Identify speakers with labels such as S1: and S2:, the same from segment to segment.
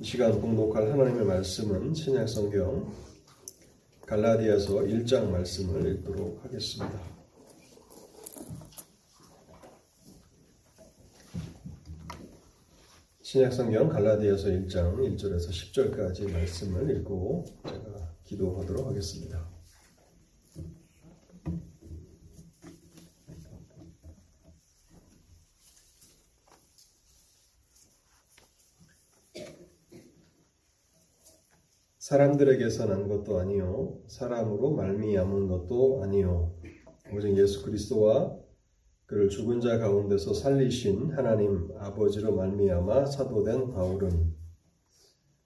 S1: 이 시간 공독할 하나님의 말씀은 신약 성경 갈라디아서 1장 말씀을 읽도록 하겠습니다. 신약 성경 갈라디아서 1장 1절에서 10절까지 말씀을 읽고 제가 기도하도록 하겠습니다. 사람들에게서 난 것도 아니요 사람으로 말미암은 것도 아니요 오직 예수 그리스도와 그를 죽은 자 가운데서 살리신 하나님 아버지로 말미암아 사도된 바울은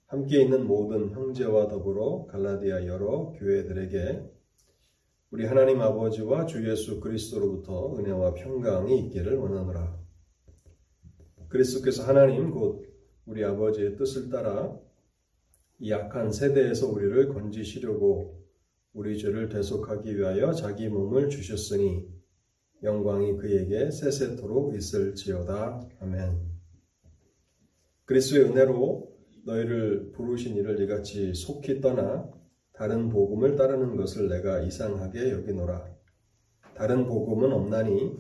S1: 함께 있는 모든 형제와 더불어 갈라디아 여러 교회들에게 우리 하나님 아버지와 주 예수 그리스도로부터 은혜와 평강이 있기를 원하노라. 그리스도께서 하나님 곧 우리 아버지의 뜻을 따라 이 약한 세대에서 우리를 건지시려고 우리 죄를 대속하기 위하여 자기 몸을 주셨으니 영광이 그에게 세세토록 있을지어다. 아멘. 그리스도의 은혜로 너희를 부르신 이를 이같이 속히 떠나 다른 복음을 따르는 것을 내가 이상하게 여기노라. 다른 복음은 없나니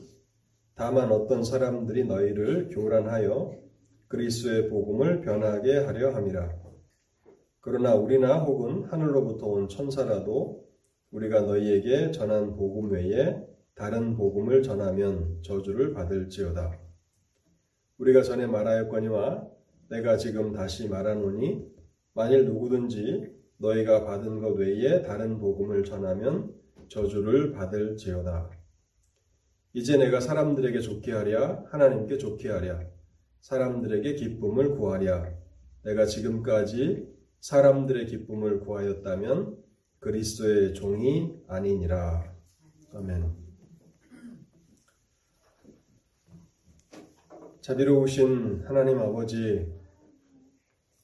S1: 다만 어떤 사람들이 너희를 교란하여 그리스도의 복음을 변하게 하려 함이라. 그러나 우리나 혹은 하늘로부터 온 천사라도 우리가 너희에게 전한 복음 외에 다른 복음을 전하면 저주를 받을지어다. 우리가 전에 말하였거니와 내가 지금 다시 말하노니 만일 누구든지 너희가 받은 것 외에 다른 복음을 전하면 저주를 받을지어다. 이제 내가 사람들에게 좋게 하랴 하나님께 좋게 하랴 사람들에게 기쁨을 구하랴 내가 지금까지 사람들의 기쁨을 구하였다면 그리스도의 종이 아니니라. 아멘. 자비로우신 하나님 아버지,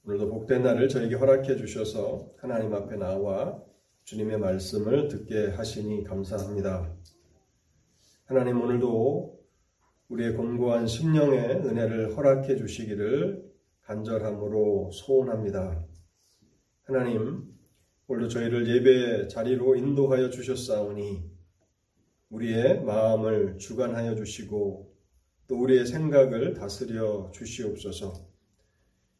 S1: 오늘도 복된 날을 저에게 허락해 주셔서 하나님 앞에 나와 주님의 말씀을 듣게 하시니 감사합니다. 하나님 오늘도 우리의 공고한 심령의 은혜를 허락해 주시기를 간절함으로 소원합니다. 하나님, 오늘도 저희를 예배 자리로 인도하여 주셨사오니 우리의 마음을 주관하여 주시고 또 우리의 생각을 다스려 주시옵소서.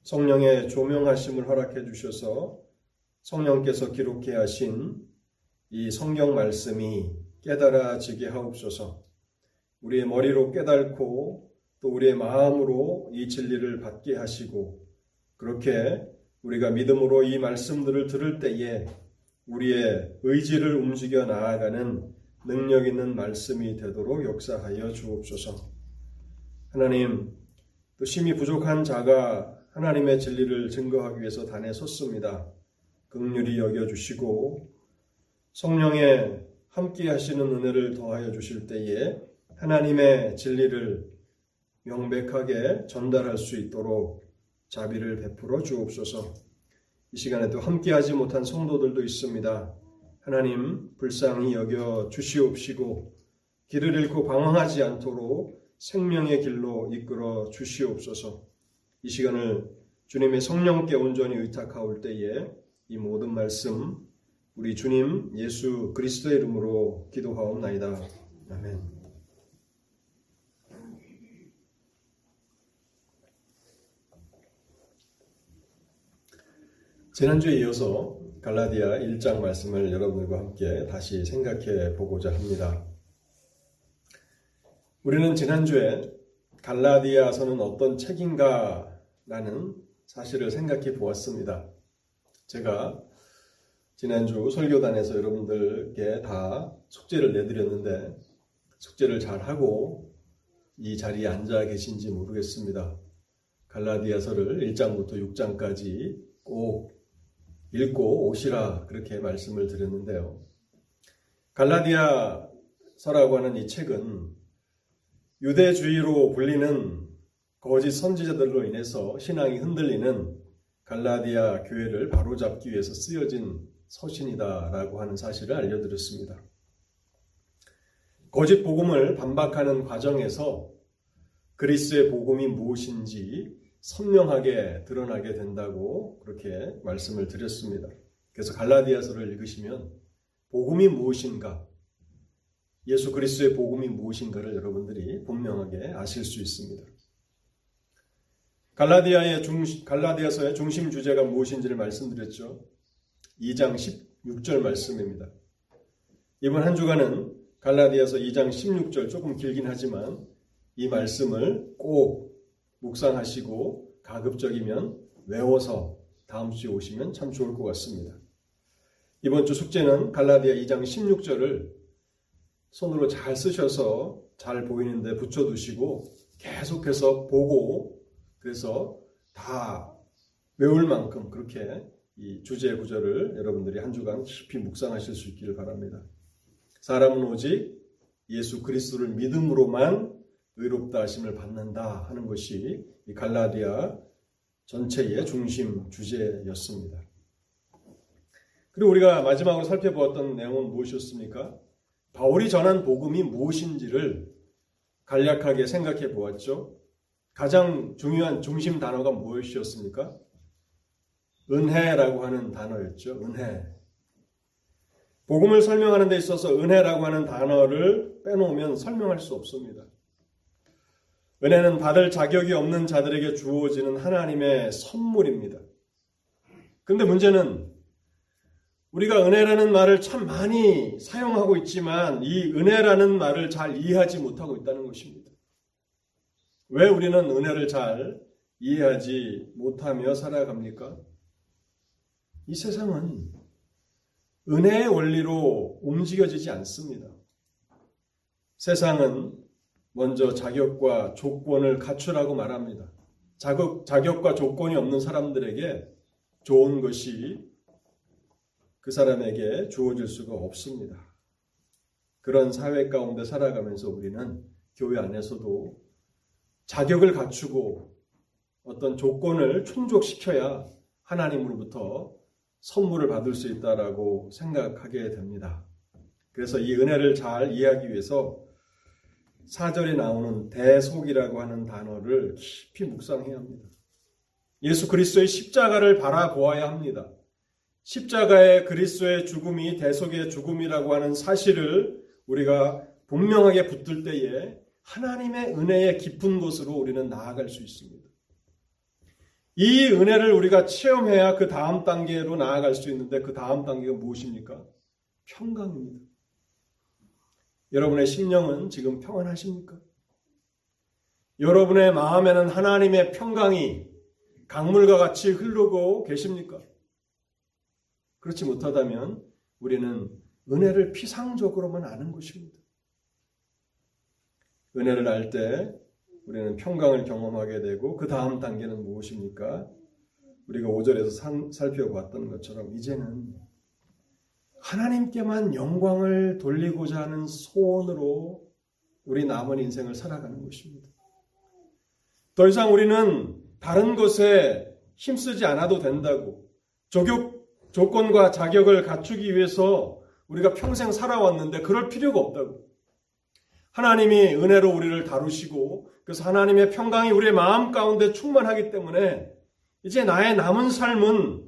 S1: 성령의 조명하심을 허락해 주셔서 성령께서 기록해 하신 이 성경 말씀이 깨달아지게 하옵소서. 우리의 머리로 깨닫고 또 우리의 마음으로 이 진리를 받게 하시고 그렇게 우리가 믿음으로 이 말씀들을 들을 때에 우리의 의지를 움직여 나아가는 능력 있는 말씀이 되도록 역사하여 주옵소서. 하나님, 또 심히 부족한 자가 하나님의 진리를 증거하기 위해서 단에 섰습니다. 극률이 여겨주시고 성령의 함께 하시는 은혜를 더하여 주실 때에 하나님의 진리를 명백하게 전달할 수 있도록 자비를 베풀어 주옵소서. 이 시간에 도 함께하지 못한 성도들도 있습니다. 하나님 불쌍히 여겨 주시옵시고 길을 잃고 방황하지 않도록 생명의 길로 이끌어 주시옵소서. 이 시간을 주님의 성령께 온전히 의탁하올 때에 이 모든 말씀 우리 주님 예수 그리스도의 이름으로 기도하옵나이다. 아멘. 지난주에 이어서 갈라디아 1장 말씀을 여러분들과 함께 다시 생각해 보고자 합니다. 우리는 지난주에 갈라디아서는 어떤 책인가 라는 사실을 생각해 보았습니다. 제가 지난주 설교단에서 여러분들께 다 숙제를 내드렸는데 숙제를 잘 하고 이 자리에 앉아 계신지 모르겠습니다. 갈라디아서를 1장부터 6장까지 꼭 읽고 오시라 그렇게 말씀을 드렸는데요. 갈라디아서라고 하는 이 책은 유대주의로 불리는 거짓 선지자들로 인해서 신앙이 흔들리는 갈라디아 교회를 바로잡기 위해서 쓰여진 서신이다라고 하는 사실을 알려드렸습니다. 거짓 복음을 반박하는 과정에서 그리스의 복음이 무엇인지 선명하게 드러나게 된다고 그렇게 말씀을 드렸습니다. 그래서 갈라디아서를 읽으시면 복음이 무엇인가, 예수 그리스도의 복음이 무엇인가를 여러분들이 분명하게 아실 수 있습니다. 갈라디아의 중, 갈라디아서의 중심 주제가 무엇인지를 말씀드렸죠. 2장 16절 말씀입니다. 이번 한 주간은 갈라디아서 2장 16절 조금 길긴 하지만 이 말씀을 꼭 묵상하시고 가급적이면 외워서 다음 주에 오시면 참 좋을 것 같습니다. 이번 주 숙제는 갈라디아 2장 16절을 손으로 잘 쓰셔서 잘 보이는데 붙여두시고 계속해서 보고 그래서 다 외울 만큼 그렇게 이 주제 구절을 여러분들이 한 주간 깊이 묵상하실 수 있기를 바랍니다. 사람은 오직 예수 그리스도를 믿음으로만 의롭다 하심을 받는다 하는 것이 이 갈라디아 전체의 중심 주제였습니다. 그리고 우리가 마지막으로 살펴보았던 내용은 무엇이었습니까? 바울이 전한 복음이 무엇인지를 간략하게 생각해 보았죠. 가장 중요한 중심 단어가 무엇이었습니까? 은혜라고 하는 단어였죠. 은혜. 복음을 설명하는 데 있어서 은혜라고 하는 단어를 빼놓으면 설명할 수 없습니다. 은혜는 받을 자격이 없는 자들에게 주어지는 하나님의 선물입니다. 근데 문제는 우리가 은혜라는 말을 참 많이 사용하고 있지만 이 은혜라는 말을 잘 이해하지 못하고 있다는 것입니다. 왜 우리는 은혜를 잘 이해하지 못하며 살아갑니까? 이 세상은 은혜의 원리로 움직여지지 않습니다. 세상은 먼저 자격과 조건을 갖추라고 말합니다. 자격, 자격과 조건이 없는 사람들에게 좋은 것이 그 사람에게 주어질 수가 없습니다. 그런 사회 가운데 살아가면서 우리는 교회 안에서도 자격을 갖추고 어떤 조건을 충족시켜야 하나님으로부터 선물을 받을 수 있다라고 생각하게 됩니다. 그래서 이 은혜를 잘 이해하기 위해서 사절에 나오는 대속이라고 하는 단어를 깊이 묵상해야 합니다. 예수 그리스도의 십자가를 바라보아야 합니다. 십자가의 그리스도의 죽음이 대속의 죽음이라고 하는 사실을 우리가 분명하게 붙들 때에 하나님의 은혜의 깊은 곳으로 우리는 나아갈 수 있습니다. 이 은혜를 우리가 체험해야 그 다음 단계로 나아갈 수 있는데 그 다음 단계가 무엇입니까? 평강입니다. 여러분의 심령은 지금 평안하십니까? 여러분의 마음에는 하나님의 평강이 강물과 같이 흐르고 계십니까? 그렇지 못하다면 우리는 은혜를 피상적으로만 아는 것입니다. 은혜를 알 때 우리는 평강을 경험하게 되고 그 다음 단계는 무엇입니까? 우리가 5절에서 살펴봤던 것처럼 이제는 하나님께만 영광을 돌리고자 하는 소원으로 우리 남은 인생을 살아가는 것입니다. 더 이상 우리는 다른 것에 힘쓰지 않아도 된다고 조교, 조건과 자격을 갖추기 위해서 우리가 평생 살아왔는데 그럴 필요가 없다고. 하나님이 은혜로 우리를 다루시고 그래서 하나님의 평강이 우리의 마음 가운데 충만하기 때문에 이제 나의 남은 삶은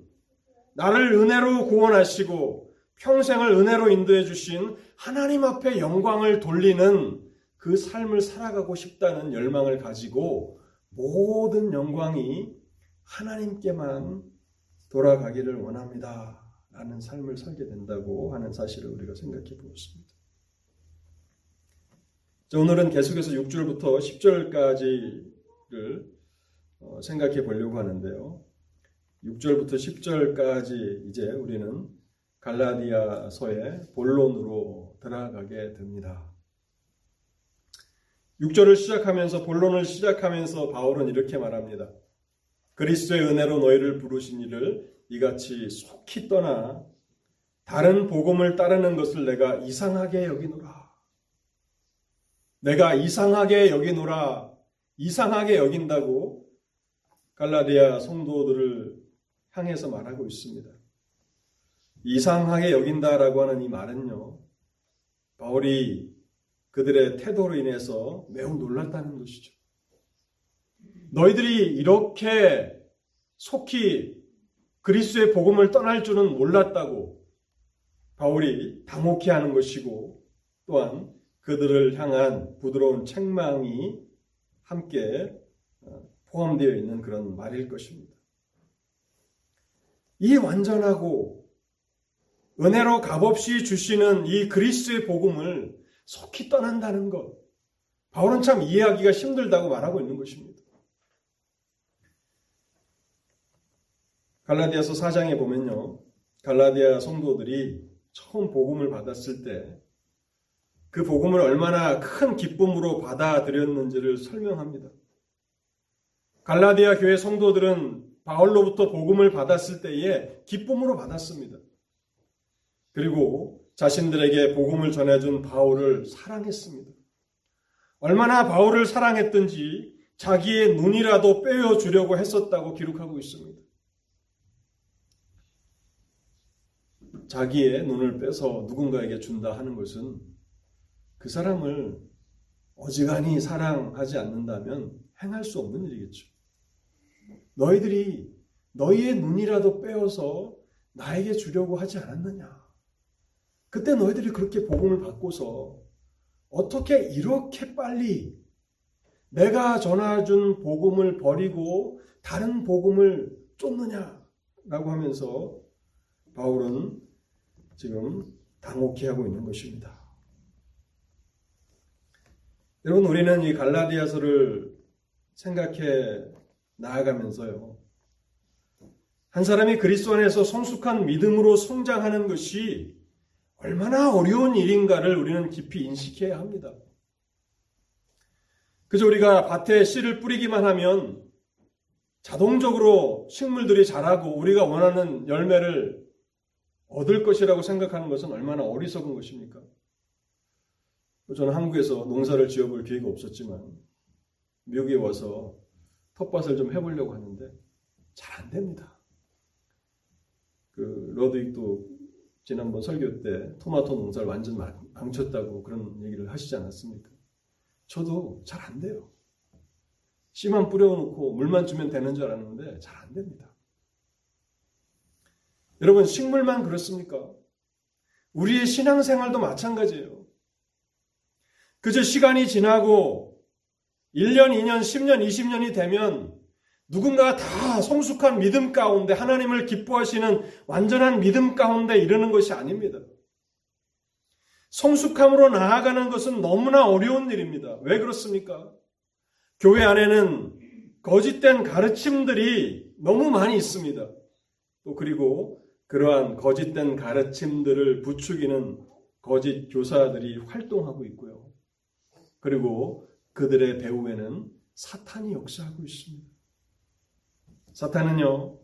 S1: 나를 은혜로 구원하시고 평생을 은혜로 인도해 주신 하나님 앞에 영광을 돌리는 그 삶을 살아가고 싶다는 열망을 가지고 모든 영광이 하나님께만 돌아가기를 원합니다. 라는 삶을 살게 된다고 하는 사실을 우리가 생각해 보겠습니다. 오늘은 계속해서 6절부터 10절까지를 어, 생각해 보려고 하는데요. 6절부터 10절까지 이제 우리는 갈라디아서의 본론으로 들어가게 됩니다. 6절을 시작하면서 본론을 시작하면서 바울은 이렇게 말합니다. 그리스도의 은혜로 너희를 부르신 이를 이같이 속히 떠나 다른 복음을 따르는 것을 내가 이상하게 여기노라. 내가 이상하게 여기노라. 이상하게 여긴다고 갈라디아 성도들을 향해서 말하고 있습니다. 이상하게 여긴다라고 하는 이 말은요, 바울이 그들의 태도로 인해서 매우 놀랐다는 것이죠. 너희들이 이렇게 속히 그리스의 복음을 떠날 줄은 몰랐다고 바울이 당혹해 하는 것이고 또한 그들을 향한 부드러운 책망이 함께 어, 포함되어 있는 그런 말일 것입니다. 이 완전하고 은혜로 값없이 주시는 이 그리스의 복음을 속히 떠난다는 것. 바울은 참 이해하기가 힘들다고 말하고 있는 것입니다. 갈라디아서 4장에 보면요. 갈라디아 성도들이 처음 복음을 받았을 때 그 복음을 얼마나 큰 기쁨으로 받아들였는지를 설명합니다. 갈라디아 교회 성도들은 바울로부터 복음을 받았을 때에 기쁨으로 받았습니다. 그리고 자신들에게 복음을 전해준 바울을 사랑했습니다. 얼마나 바울을 사랑했든지 자기의 눈이라도 빼어주려고 했었다고 기록하고 있습니다. 자기의 눈을 빼서 누군가에게 준다 하는 것은 그 사람을 어지간히 사랑하지 않는다면 행할 수 없는 일이겠죠. 너희들이 너희의 눈이라도 빼어서 나에게 주려고 하지 않았느냐. 그때 너희들이 그렇게 복음을 받고서 어떻게 이렇게 빨리 내가 전해준 복음을 버리고 다른 복음을 쫓느냐라고 하면서 바울은 지금 당혹해 하고 있는 것입니다. 여러분 우리는 이 갈라디아서를 생각해 나아가면서요. 한 사람이 그리스도 안에서 성숙한 믿음으로 성장하는 것이 얼마나 어려운 일인가를 우리는 깊이 인식해야 합니다. 그저 우리가 밭에 씨를 뿌리기만 하면 자동적으로 식물들이 자라고 우리가 원하는 열매를 얻을 것이라고 생각하는 것은 얼마나 어리석은 것입니까? 저는 한국에서 농사를 지어볼 기회가 없었지만 미국에 와서 텃밭을 좀 해보려고 하는데 잘 안 됩니다. 그 러드윅도 지난번 설교 때 토마토 농사를 완전 망쳤다고 그런 얘기를 하시지 않았습니까? 저도 잘 안 돼요. 씨만 뿌려놓고 물만 주면 되는 줄 알았는데 잘 안 됩니다. 여러분, 식물만 그렇습니까? 우리의 신앙생활도 마찬가지예요. 그저 시간이 지나고 1년, 2년, 10년, 20년이 되면 누군가가 다 성숙한 믿음 가운데 하나님을 기뻐하시는 완전한 믿음 가운데 이르는 것이 아닙니다. 성숙함으로 나아가는 것은 너무나 어려운 일입니다. 왜 그렇습니까? 교회 안에는 거짓된 가르침들이 너무 많이 있습니다. 또 그리고 그러한 거짓된 가르침들을 부추기는 거짓 교사들이 활동하고 있고요. 그리고 그들의 배후에는 사탄이 역사하고 있습니다. 사탄은요,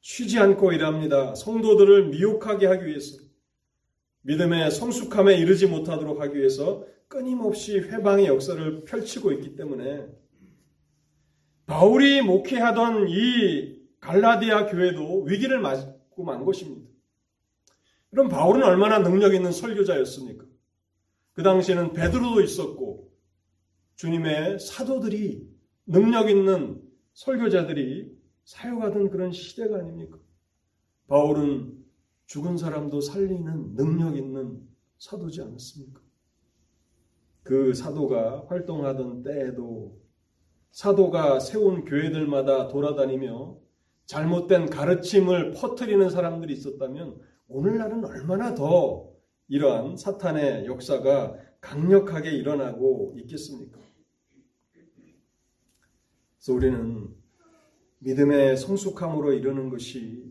S1: 쉬지 않고 일합니다. 성도들을 미혹하게 하기 위해서, 믿음의 성숙함에 이르지 못하도록 하기 위해서 끊임없이 회방의 역사를 펼치고 있기 때문에 바울이 목회하던 이 갈라디아 교회도 위기를 맞고 만 것입니다. 그럼 바울은 얼마나 능력 있는 설교자였습니까? 그 당시에는 베드로도 있었고 주님의 사도들이 능력 있는 설교자들이 사용하던 그런 시대가 아닙니까? 바울은 죽은 사람도 살리는 능력 있는 사도지 않았습니까? 그 사도가 활동하던 때에도 사도가 세운 교회들마다 돌아다니며 잘못된 가르침을 퍼뜨리는 사람들이 있었다면 오늘날은 얼마나 더 이러한 사탄의 역사가 강력하게 일어나고 있겠습니까? 그래서 우리는 믿음의 성숙함으로 이르는 것이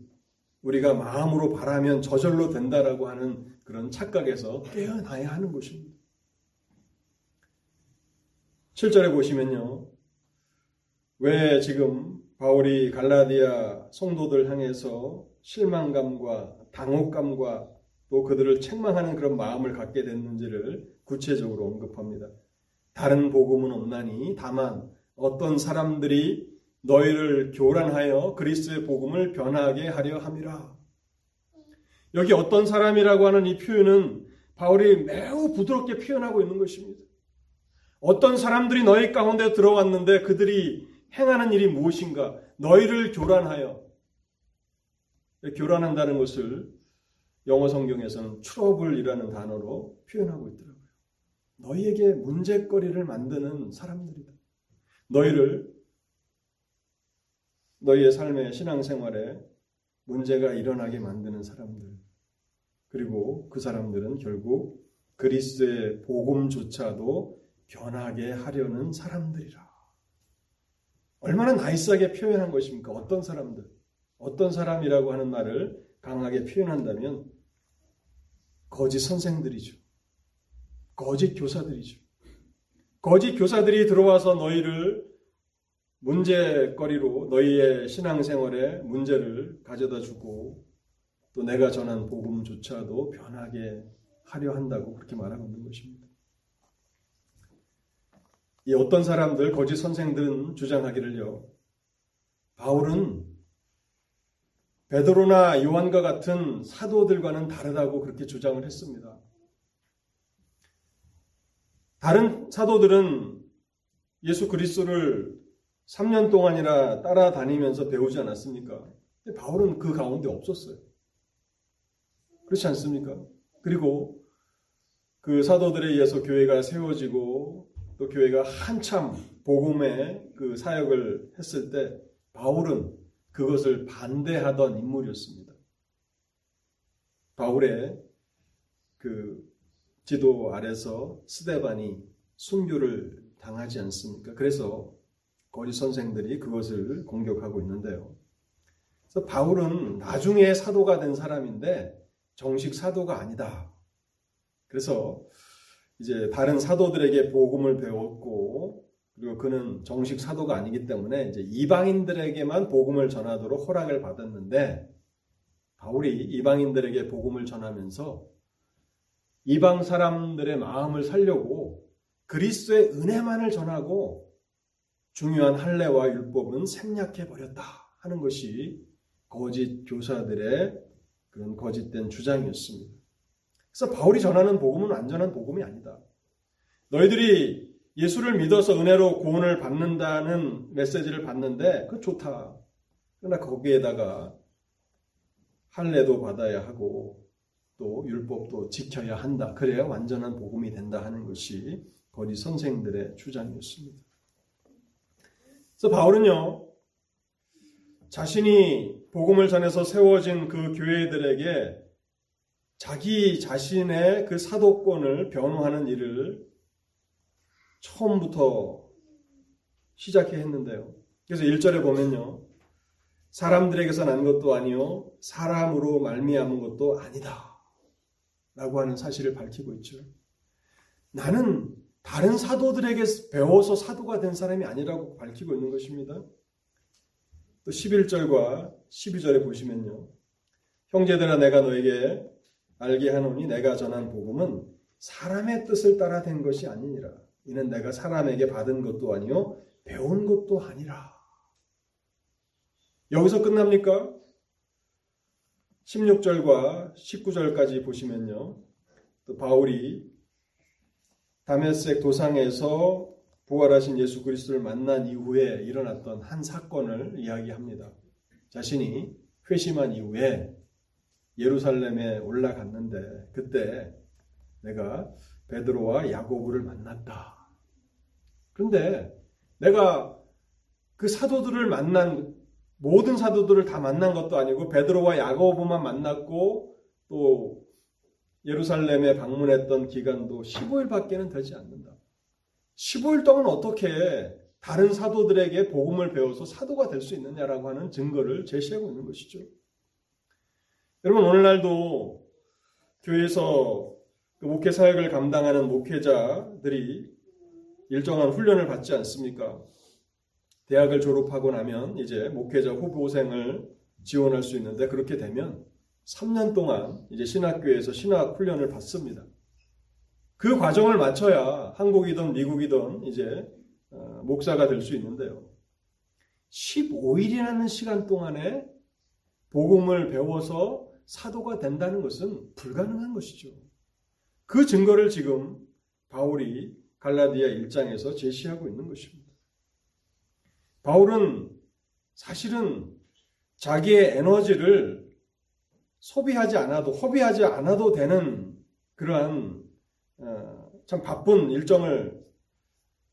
S1: 우리가 마음으로 바라면 저절로 된다라고 하는 그런 착각에서 깨어나야 하는 것입니다. 7절에 보시면요. 왜 지금 바울이 갈라디아 성도들 향해서 실망감과 당혹감과 또 그들을 책망하는 그런 마음을 갖게 됐는지를 구체적으로 언급합니다. 다른 복음은 없나니 다만 어떤 사람들이 너희를 교란하여 그리스의 복음을 변하게 하려 함이라. 여기 어떤 사람이라고 하는 이 표현은 바울이 매우 부드럽게 표현하고 있는 것입니다. 어떤 사람들이 너희 가운데 들어왔는데 그들이 행하는 일이 무엇인가? 너희를 교란하여 교란한다는 것을 영어 성경에서는 트러블이라는 단어로 표현하고 있더라고요. 너희에게 문제거리를 만드는 사람들이다. 너희를 너희의 삶의 신앙생활에 문제가 일어나게 만드는 사람들. 그리고 그 사람들은 결국 그리스의 복음조차도 변하게 하려는 사람들이라. 얼마나 나이스하게 표현한 것입니까? 어떤 사람들, 어떤 사람이라고 하는 말을 강하게 표현한다면 거짓 선생들이죠. 거짓 교사들이죠. 거짓 교사들이 들어와서 너희를 문제거리로 너희의 신앙생활에 문제를 가져다 주고 또 내가 전한 복음조차도 변하게 하려 한다고 그렇게 말하고 있는 것입니다. 이 어떤 사람들, 거짓 선생들은 주장하기를요. 바울은 베드로나 요한과 같은 사도들과는 다르다고 그렇게 주장을 했습니다. 다른 사도들은 예수 그리스도를 3년 동안이나 따라다니면서 배우지 않았습니까? 근데 바울은 그 가운데 없었어요. 그렇지 않습니까? 그리고 그 사도들에 의해서 교회가 세워지고 또 교회가 한참 복음의 그 사역을 했을 때 바울은 그것을 반대하던 인물이었습니다. 바울의 그 지도 아래서 스데반이 순교를 당하지 않습니까? 그래서 거짓 선생들이 그것을 공격하고 있는데요. 그래서 바울은 나중에 사도가 된 사람인데 정식 사도가 아니다. 그래서 이제 다른 사도들에게 복음을 배웠고 그리고 그는 정식 사도가 아니기 때문에 이제 이방인들에게만 복음을 전하도록 허락을 받았는데 바울이 이방인들에게 복음을 전하면서 이방 사람들의 마음을 살려고 그리스도의 은혜만을 전하고 중요한 할례와 율법은 생략해 버렸다 하는 것이 거짓 교사들의 그런 거짓된 주장이었습니다. 그래서 바울이 전하는 복음은 완전한 복음이 아니다. 너희들이 예수를 믿어서 은혜로 구원을 받는다는 메시지를 받는데 그 좋다. 그러나 거기에다가 할례도 받아야 하고 또 율법도 지켜야 한다. 그래야 완전한 복음이 된다 하는 것이 거짓 선생들의 주장이었습니다. 그래서 바울은요, 자신이 복음을 전해서 세워진 그 교회들에게 자기 자신의 그 사도권을 변호하는 일을 처음부터 시작해 했는데요. 그래서 1절에 보면요. 사람들에게서 난 것도 아니요 사람으로 말미암은 것도 아니다. 라고 하는 사실을 밝히고 있죠. 나는 다른 사도들에게 배워서 사도가 된 사람이 아니라고 밝히고 있는 것입니다. 또 11절과 12절에 보시면요. 형제들아 내가 너에게 알게 하노니 내가 전한 복음은 사람의 뜻을 따라 된 것이 아니니라. 이는 내가 사람에게 받은 것도 아니요 배운 것도 아니라. 여기서 끝납니까? 16절과 19절까지 보시면요. 또 바울이 다메섹 도상에서 부활하신 예수 그리스도를 만난 이후에 일어났던 한 사건을 이야기합니다. 자신이 회심한 이후에 예루살렘에 올라갔는데 그때 내가 베드로와 야고보를 만났다. 그런데 내가 그 사도들을 만난 모든 사도들을 다 만난 것도 아니고 베드로와 야고보만 만났고 또 예루살렘에 방문했던 기간도 15일밖에는 되지 않는다. 15일 동안 어떻게 다른 사도들에게 복음을 배워서 사도가 될 수 있느냐라고 하는 증거를 제시하고 있는 것이죠. 여러분 오늘날도 교회에서 그 목회 사역을 감당하는 목회자들이 일정한 훈련을 받지 않습니까? 대학을 졸업하고 나면 이제 목회자 후보생을 지원할 수 있는데 그렇게 되면 3년 동안 이제 신학교에서 신학 훈련을 받습니다. 그 과정을 마쳐야 한국이든 미국이든 이제 어, 목사가 될 수 있는데요. 15일이라는 시간 동안에 복음을 배워서 사도가 된다는 것은 불가능한 것이죠. 그 증거를 지금 바울이 갈라디아 1장에서 제시하고 있는 것입니다. 바울은 사실은 자기의 에너지를 소비하지 않아도 허비하지 않아도 되는 그러한 어, 참 바쁜 일정을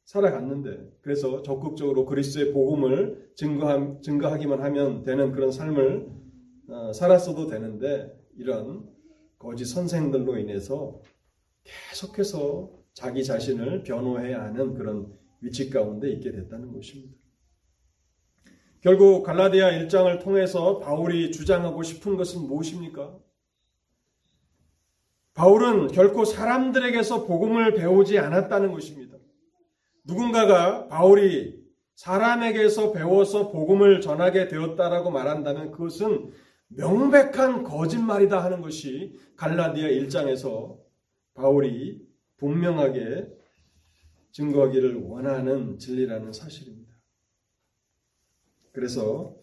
S1: 살아갔는데 그래서 적극적으로 그리스도의 복음을 증거하, 증거하기만 하면 되는 그런 삶을 어, 살았어도 되는데 이런 거짓 선생들로 인해서 계속해서 자기 자신을 변호해야 하는 그런 위치 가운데 있게 됐다는 것입니다. 결국 갈라디아 1장을 통해서 바울이 주장하고 싶은 것은 무엇입니까? 바울은 결코 사람들에게서 복음을 배우지 않았다는 것입니다. 누군가가 바울이 사람에게서 배워서 복음을 전하게 되었다라고 말한다면 그것은 명백한 거짓말이다 하는 것이 갈라디아 1장에서 바울이 분명하게 증거하기를 원하는 진리라는 사실입니다. 그래서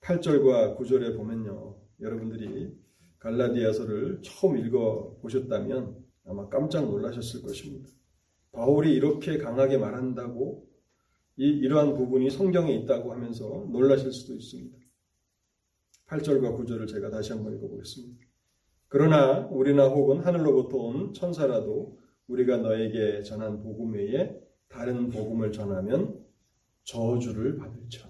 S1: 8절과 9절에 보면요. 여러분들이 갈라디아서를 처음 읽어 보셨다면 아마 깜짝 놀라셨을 것입니다. 바울이 이렇게 강하게 말한다고 이, 이러한 부분이 성경에 있다고 하면서 놀라실 수도 있습니다. 8절과 9절을 제가 다시 한번 읽어보겠습니다. 그러나 우리나 혹은 하늘로부터 온 천사라도 우리가 너에게 전한 복음 외에 다른 복음을 전하면 저주를 받을지어다.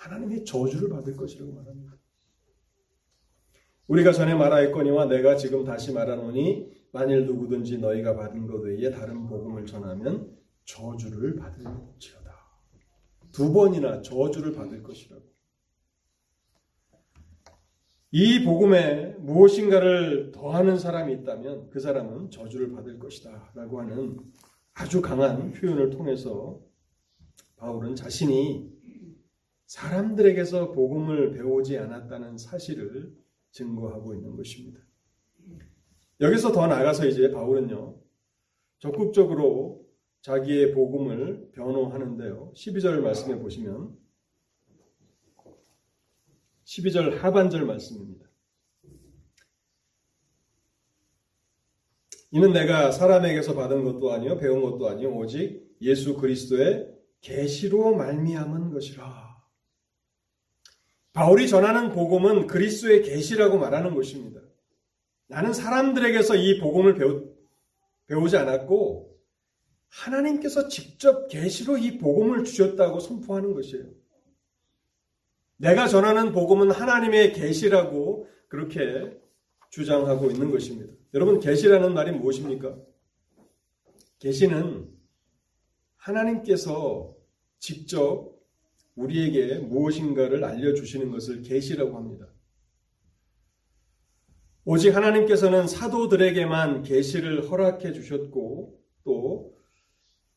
S1: 하나님의 저주를 받을 것이라고 말합니다. 우리가 전에 말하였거니와 내가 지금 다시 말하노니 만일 누구든지 너희가 받은 것 외에 다른 복음을 전하면 저주를 받을지어다. 두 번이나 저주를 받을 것이라고. 이 복음에 무엇인가를 더하는 사람이 있다면 그 사람은 저주를 받을 것이다. 라고 하는 아주 강한 표현을 통해서 바울은 자신이 사람들에게서 복음을 배우지 않았다는 사실을 증거하고 있는 것입니다. 여기서 더 나가서 이제 바울은요, 적극적으로 자기의 복음을 변호하는데요. 12절 말씀해 보시면 12절 하반절 말씀입니다. 이는 내가 사람에게서 받은 것도 아니요 배운 것도 아니요 오직 예수 그리스도의 계시로 말미암은 것이라. 바울이 전하는 복음은 그리스도의 계시라고 말하는 것입니다. 나는 사람들에게서 이 복음을 배우, 배우지 않았고 하나님께서 직접 계시로 이 복음을 주셨다고 선포하는 것이에요. 내가 전하는 복음은 하나님의 계시라고 그렇게 주장하고 있는 것입니다. 여러분 계시라는 말이 무엇입니까? 계시는 하나님께서 직접 우리에게 무엇인가를 알려주시는 것을 계시라고 합니다. 오직 하나님께서는 사도들에게만 계시를 허락해 주셨고 또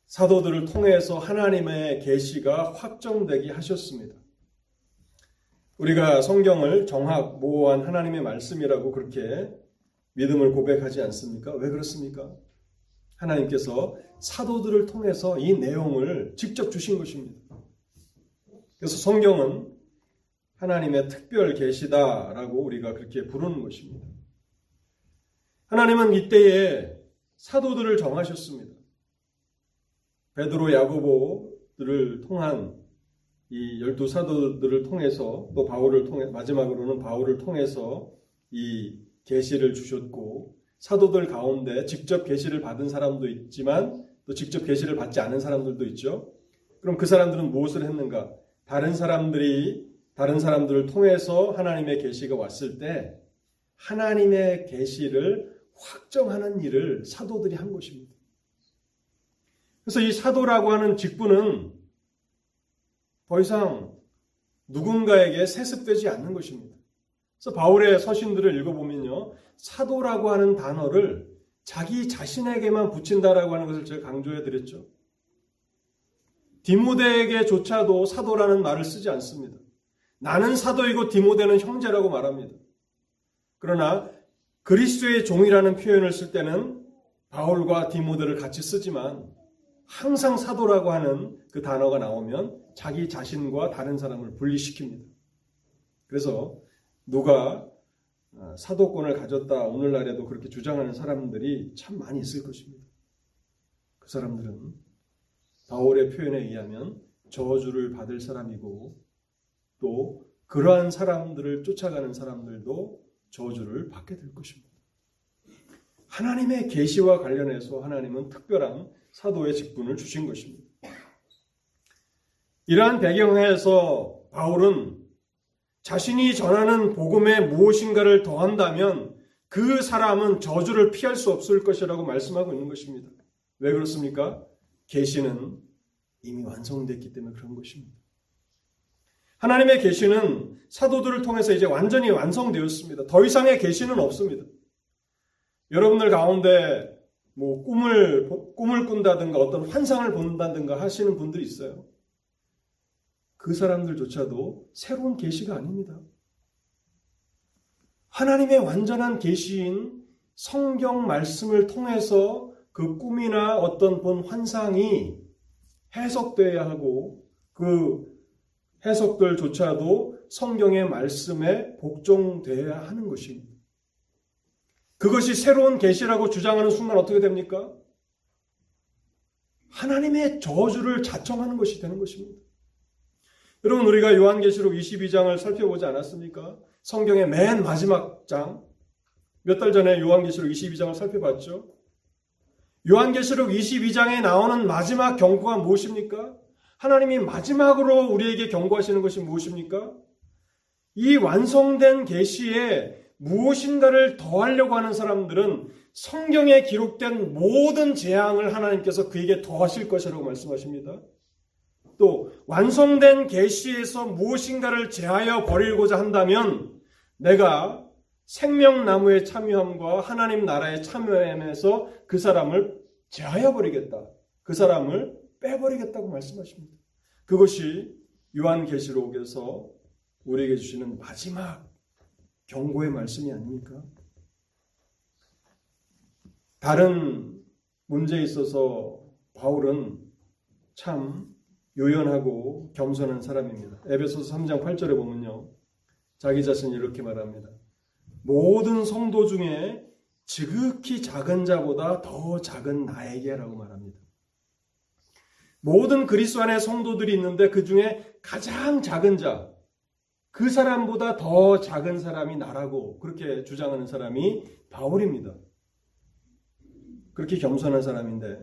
S1: 사도들을 통해서 하나님의 계시가 확정되게 하셨습니다. 우리가 성경을 정확 모호한 하나님의 말씀이라고 그렇게 믿음을 고백하지 않습니까? 왜 그렇습니까? 하나님께서 사도들을 통해서 이 내용을 직접 주신 것입니다. 그래서 성경은 하나님의 특별 계시다라고 우리가 그렇게 부르는 것입니다. 하나님은 이때에 사도들을 정하셨습니다. 베드로 야고보들을 통한 이 열두 사도들을 통해서 또 바울을 통해 마지막으로는 바울을 통해서 이 계시를 주셨고 사도들 가운데 직접 계시를 받은 사람도 있지만 또 직접 계시를 받지 않은 사람들도 있죠. 그럼 그 사람들은 무엇을 했는가? 다른 사람들이 다른 사람들을 통해서 하나님의 계시가 왔을 때 하나님의 계시를 확정하는 일을 사도들이 한 것입니다. 그래서 이 사도라고 하는 직분은 더 이상 누군가에게 세습되지 않는 것입니다. 그래서 바울의 서신들을 읽어보면요. 사도라고 하는 단어를 자기 자신에게만 붙인다라고 하는 것을 제가 강조해 드렸죠. 디모데에게조차도 사도라는 말을 쓰지 않습니다. 나는 사도이고 디모데는 형제라고 말합니다. 그러나 그리스도의 종이라는 표현을 쓸 때는 바울과 디모데를 같이 쓰지만 항상 사도라고 하는 그 단어가 나오면 자기 자신과 다른 사람을 분리시킵니다. 그래서 누가 아, 사도권을 가졌다 오늘날에도 그렇게 주장하는 사람들이 참 많이 있을 것입니다. 그 사람들은 바울의 표현에 의하면 저주를 받을 사람이고 또 그러한 사람들을 쫓아가는 사람들도 저주를 받게 될 것입니다. 하나님의 계시와 관련해서 하나님은 특별한 사도의 직분을 주신 것입니다. 이러한 배경에서 바울은 자신이 전하는 복음에 무엇인가를 더한다면 그 사람은 저주를 피할 수 없을 것이라고 말씀하고 있는 것입니다. 왜 그렇습니까? 계시는 이미 완성됐기 때문에 그런 것입니다. 하나님의 계시는 사도들을 통해서 이제 완전히 완성되었습니다. 더 이상의 계시는 없습니다. 여러분들 가운데 뭐 꿈을 꿈을 꾼다든가 어떤 환상을 본다든가 하시는 분들이 있어요. 그 사람들조차도 새로운 계시가 아닙니다. 하나님의 완전한 계시인 성경 말씀을 통해서 그 꿈이나 어떤 본 환상이 해석되어야 하고 그 해석들조차도 성경의 말씀에 복종되어야 하는 것입니다. 그것이 새로운 계시라고 주장하는 순간 어떻게 됩니까? 하나님의 저주를 자청하는 것이 되는 것입니다. 여러분 우리가 요한계시록 22장을 살펴보지 않았습니까? 성경의 맨 마지막 장. 몇 달 전에 요한계시록 22장을 살펴봤죠. 요한계시록 22장에 나오는 마지막 경고가 무엇입니까? 하나님이 마지막으로 우리에게 경고하시는 것이 무엇입니까? 이 완성된 계시에 무엇인가를 더하려고 하는 사람들은 성경에 기록된 모든 재앙을 하나님께서 그에게 더하실 것이라고 말씀하십니다. 또 완성된 계시에서 무엇인가를 제하여 버리고자 한다면 내가 생명나무의 참여함과 하나님 나라의 참여함에서 그 사람을 제하여 버리겠다. 그 사람을 빼버리겠다고 말씀하십니다. 그것이 요한계시록에서 우리에게 주시는 마지막 경고의 말씀이 아닙니까? 다른 문제에 있어서 바울은 참 요연하고 겸손한 사람입니다. 에베소서 3장 8절에 보면요. 자기 자신이 이렇게 말합니다. 모든 성도 중에 지극히 작은 자보다 더 작은 나에게라고 말합니다. 모든 그리스도 안에 성도들이 있는데 그 중에 가장 작은 자, 그 사람보다 더 작은 사람이 나라고 그렇게 주장하는 사람이 바울입니다. 그렇게 겸손한 사람인데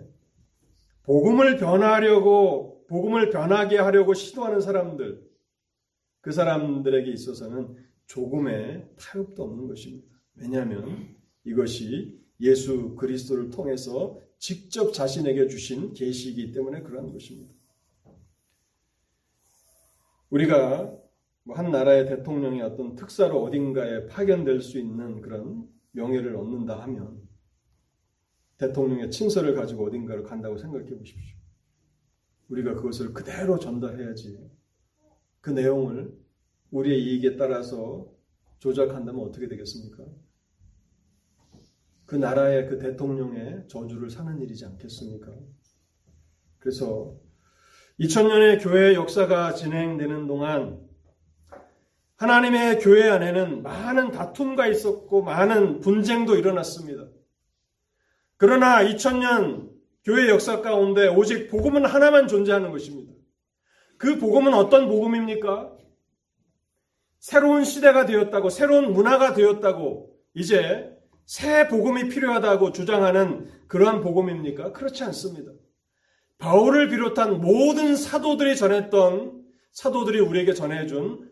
S1: 복음을 변하려고 복음을 변하게 하려고 시도하는 사람들 그 사람들에게 있어서는 조금의 타협도 없는 것입니다. 왜냐하면 이것이 예수 그리스도를 통해서 직접 자신에게 주신 계시이기 때문에 그러한 것입니다. 우리가 뭐한 나라의 대통령이 어떤 특사로 어딘가에 파견될 수 있는 그런 명예를 얻는다 하면 대통령의 친서를 가지고 어딘가를 간다고 생각해 보십시오. 우리가 그것을 그대로 전달해야지. 그 내용을 우리의 이익에 따라서 조작한다면 어떻게 되겠습니까? 그 나라의 그 대통령의 저주를 사는 일이지 않겠습니까? 그래서 2000년의 교회 역사가 진행되는 동안 하나님의 교회 안에는 많은 다툼가 있었고 많은 분쟁도 일어났습니다. 그러나 2000년 교회 역사 가운데 오직 복음은 하나만 존재하는 것입니다. 그 복음은 어떤 복음입니까? 새로운 시대가 되었다고, 새로운 문화가 되었다고, 이제 새 복음이 필요하다고 주장하는 그러한 복음입니까? 그렇지 않습니다. 바울을 비롯한 모든 사도들이 전했던 사도들이 우리에게 전해준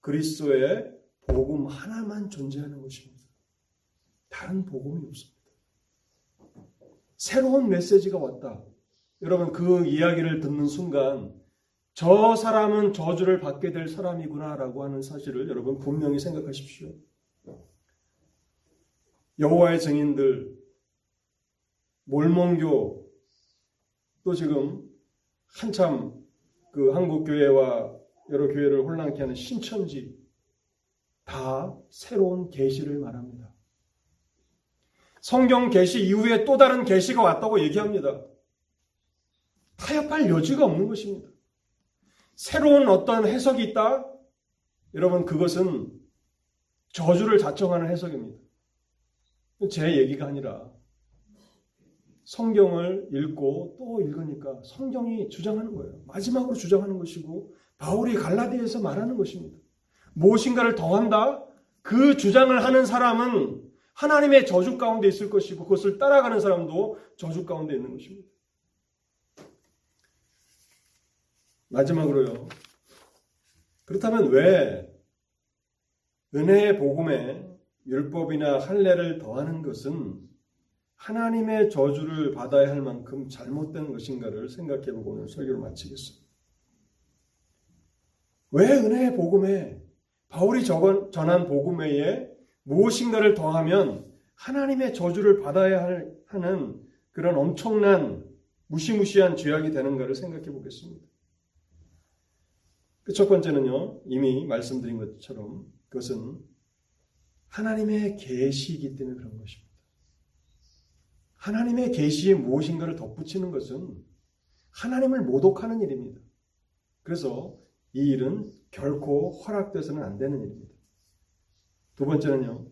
S1: 그리스도의 복음 하나만 존재하는 것입니다. 다른 복음이 없습니다. 새로운 메시지가 왔다. 여러분 그 이야기를 듣는 순간 저 사람은 저주를 받게 될 사람이구나라고 하는 사실을 여러분 분명히 생각하십시오. 여호와의 증인들, 몰몬교, 또 지금 한참 그 한국 교회와 여러 교회를 혼란케 하는 신천지 다 새로운 계시를 말합니다. 성경 계시 이후에 또 다른 계시가 왔다고 얘기합니다. 타협할 여지가 없는 것입니다. 새로운 어떤 해석이 있다? 여러분 그것은 저주를 자청하는 해석입니다. 제 얘기가 아니라 성경을 읽고 또 읽으니까 성경이 주장하는 거예요. 마지막으로 주장하는 것이고 바울이 갈라디아에서 말하는 것입니다. 무엇인가를 더한다? 그 주장을 하는 사람은 하나님의 저주 가운데 있을 것이고 그것을 따라가는 사람도 저주 가운데 있는 것입니다. 마지막으로요. 그렇다면 왜 은혜의 복음에 율법이나 할례를 더하는 것은 하나님의 저주를 받아야 할 만큼 잘못된 것인가를 생각해 보고 오늘 설교를 마치겠습니다. 왜 은혜의 복음에 바울이 전한 복음 외에 무엇인가를 더하면 하나님의 저주를 받아야 하는 그런 엄청난 무시무시한 죄악이 되는가를 생각해 보겠습니다. 그 첫 번째는요, 이미 말씀드린 것처럼 그것은 하나님의 계시이기 때문에 그런 것입니다. 하나님의 계시에 무엇인가를 덧붙이는 것은 하나님을 모독하는 일입니다. 그래서 이 일은 결코 허락돼서는 안 되는 일입니다. 두 번째는요.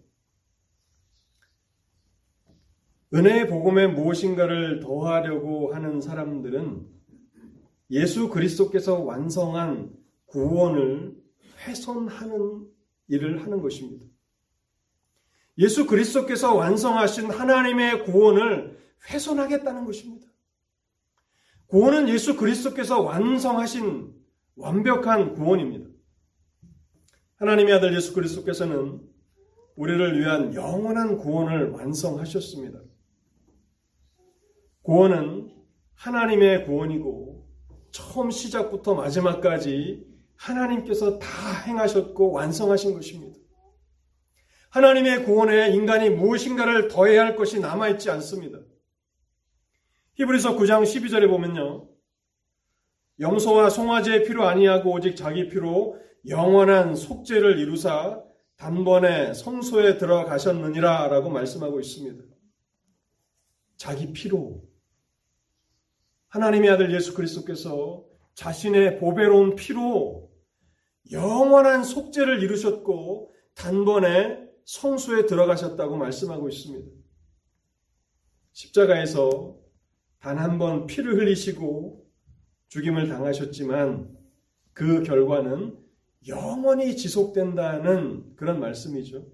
S1: 은혜의 복음에 무엇인가를 더하려고 하는 사람들은 예수 그리스도께서 완성한 구원을 훼손하는 일을 하는 것입니다. 예수 그리스도께서 완성하신 하나님의 구원을 훼손하겠다는 것입니다. 구원은 예수 그리스도께서 완성하신 완벽한 구원입니다. 하나님의 아들 예수 그리스도께서는 우리를 위한 영원한 구원을 완성하셨습니다. 구원은 하나님의 구원이고 처음 시작부터 마지막까지 하나님께서 다 행하셨고 완성하신 것입니다. 하나님의 구원에 인간이 무엇인가를 더해야 할 것이 남아있지 않습니다. 히브리서 9장 12절에 보면요. 염소와 송아지의 피로 아니하고 오직 자기 피로 영원한 속죄를 이루사 단번에 성소에 들어가셨느니라 라고 말씀하고 있습니다. 자기 피로 하나님의 아들 예수 그리스도께서 자신의 보배로운 피로 영원한 속죄를 이루셨고 단번에 성소에 들어가셨다고 말씀하고 있습니다. 십자가에서 단 한 번 피를 흘리시고 죽임을 당하셨지만 그 결과는 영원히 지속된다는 그런 말씀이죠.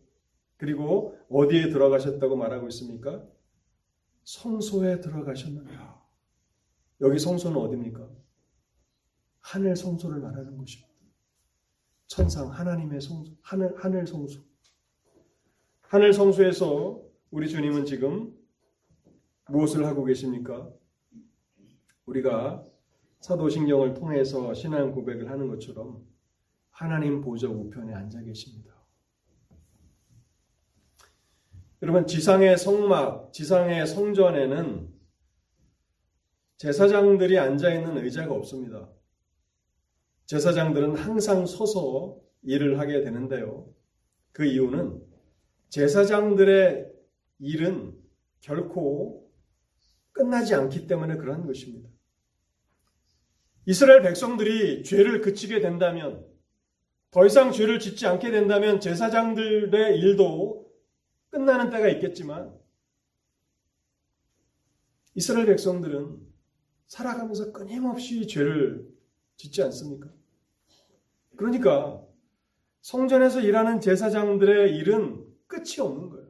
S1: 그리고 어디에 들어가셨다고 말하고 있습니까? 성소에 들어가셨느냐. 여기 성소는 어디입니까? 하늘 성소를 말하는 것입니다. 천상 하나님의 성소, 하늘, 하늘 성소. 하늘 성소에서 우리 주님은 지금 무엇을 하고 계십니까? 우리가 사도신경을 통해서 신앙 고백을 하는 것처럼 하나님 보좌 우편에 앉아 계십니다. 여러분 지상의 성막, 지상의 성전에는 제사장들이 앉아 있는 의자가 없습니다. 제사장들은 항상 서서 일을 하게 되는데요. 그 이유는 제사장들의 일은 결코 끝나지 않기 때문에 그러한 것입니다. 이스라엘 백성들이 죄를 그치게 된다면 더 이상 죄를 짓지 않게 된다면 제사장들의 일도 끝나는 때가 있겠지만 이스라엘 백성들은 살아가면서 끊임없이 죄를 짓지 않습니까? 그러니까 성전에서 일하는 제사장들의 일은 끝이 없는 거예요.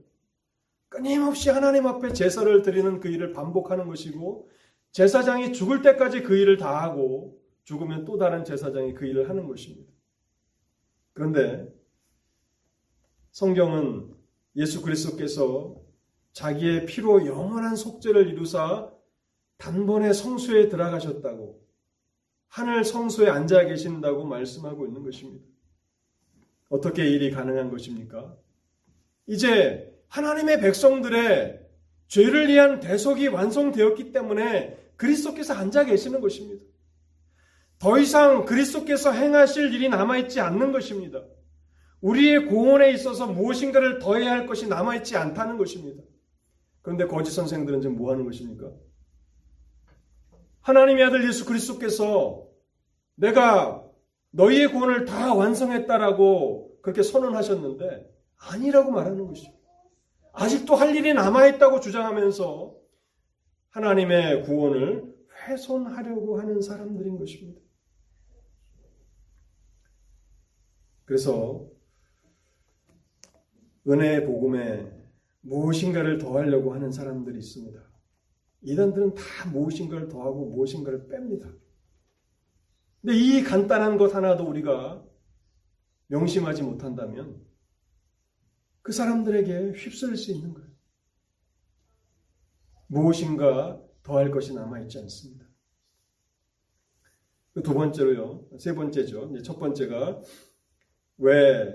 S1: 끊임없이 하나님 앞에 제사를 드리는 그 일을 반복하는 것이고 제사장이 죽을 때까지 그 일을 다 하고 죽으면 또 다른 제사장이 그 일을 하는 것입니다. 그런데 성경은 예수 그리스도께서 자기의 피로 영원한 속죄를 이루사 단번에 성소에 들어가셨다고 하늘 성소에 앉아 계신다고 말씀하고 있는 것입니다. 어떻게 일이 가능한 것입니까? 이제 하나님의 백성들의 죄를 위한 대속이 완성되었기 때문에 그리스도께서 앉아 계시는 것입니다. 더 이상 그리스도께서 행하실 일이 남아있지 않는 것입니다. 우리의 공헌에 있어서 무엇인가를 더해야 할 것이 남아있지 않다는 것입니다. 그런데 거짓 선생들은 지금 뭐 하는 것입니까? 하나님의 아들 예수 그리스도께서 내가 너희의 구원을 다 완성했다라고 그렇게 선언하셨는데 아니라고 말하는 것이죠. 아직도 할 일이 남아있다고 주장하면서 하나님의 구원을 훼손하려고 하는 사람들인 것입니다. 그래서 은혜의 복음에 무엇인가를 더하려고 하는 사람들이 있습니다. 이단들은 다 무엇인가를 더하고 무엇인가를 뺍니다. 근데 이 간단한 것 하나도 우리가 명심하지 못한다면 그 사람들에게 휩쓸릴 수 있는 거예요. 무엇인가 더할 것이 남아있지 않습니다. 두 번째로요, 세 번째죠. 첫 번째가 왜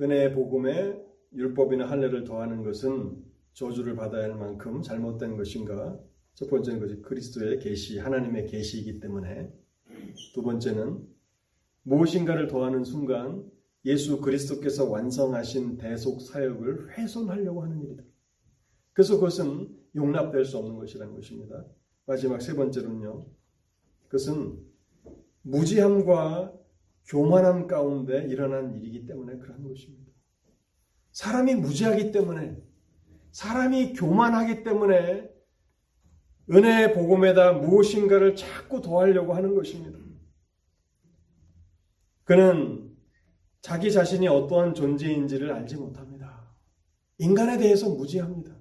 S1: 은혜의 복음에 율법이나 할례를 더하는 것은 저주를 받아야 할 만큼 잘못된 것인가? 첫 번째는 것이 그리스도의 계시, 하나님의 계시이기 때문에 두 번째는 무엇인가를 더하는 순간 예수 그리스도께서 완성하신 대속 사역을 훼손하려고 하는 일이다. 그래서 그것은 용납될 수 없는 것이라는 것입니다. 마지막 세 번째로는요. 그것은 무지함과 교만함 가운데 일어난 일이기 때문에 그런 것입니다. 사람이 무지하기 때문에 사람이 교만하기 때문에 은혜의 복음에다 무엇인가를 자꾸 더하려고 하는 것입니다. 그는 자기 자신이 어떠한 존재인지를 알지 못합니다. 인간에 대해서 무지합니다.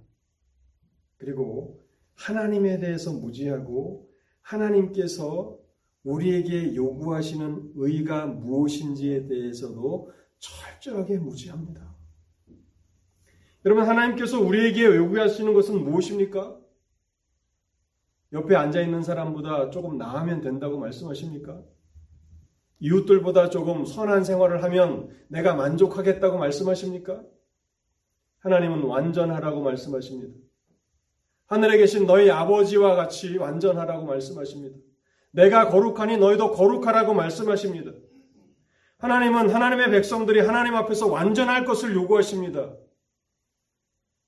S1: 그리고 하나님에 대해서 무지하고 하나님께서 우리에게 요구하시는 의가 무엇인지에 대해서도 철저하게 무지합니다. 여러분, 하나님께서 우리에게 요구하시는 것은 무엇입니까? 옆에 앉아 있는 사람보다 조금 나으면 된다고 말씀하십니까? 이웃들보다 조금 선한 생활을 하면 내가 만족하겠다고 말씀하십니까? 하나님은 완전하라고 말씀하십니다. 하늘에 계신 너희 아버지와 같이 완전하라고 말씀하십니다. 내가 거룩하니 너희도 거룩하라고 말씀하십니다. 하나님은 하나님의 백성들이 하나님 앞에서 완전할 것을 요구하십니다.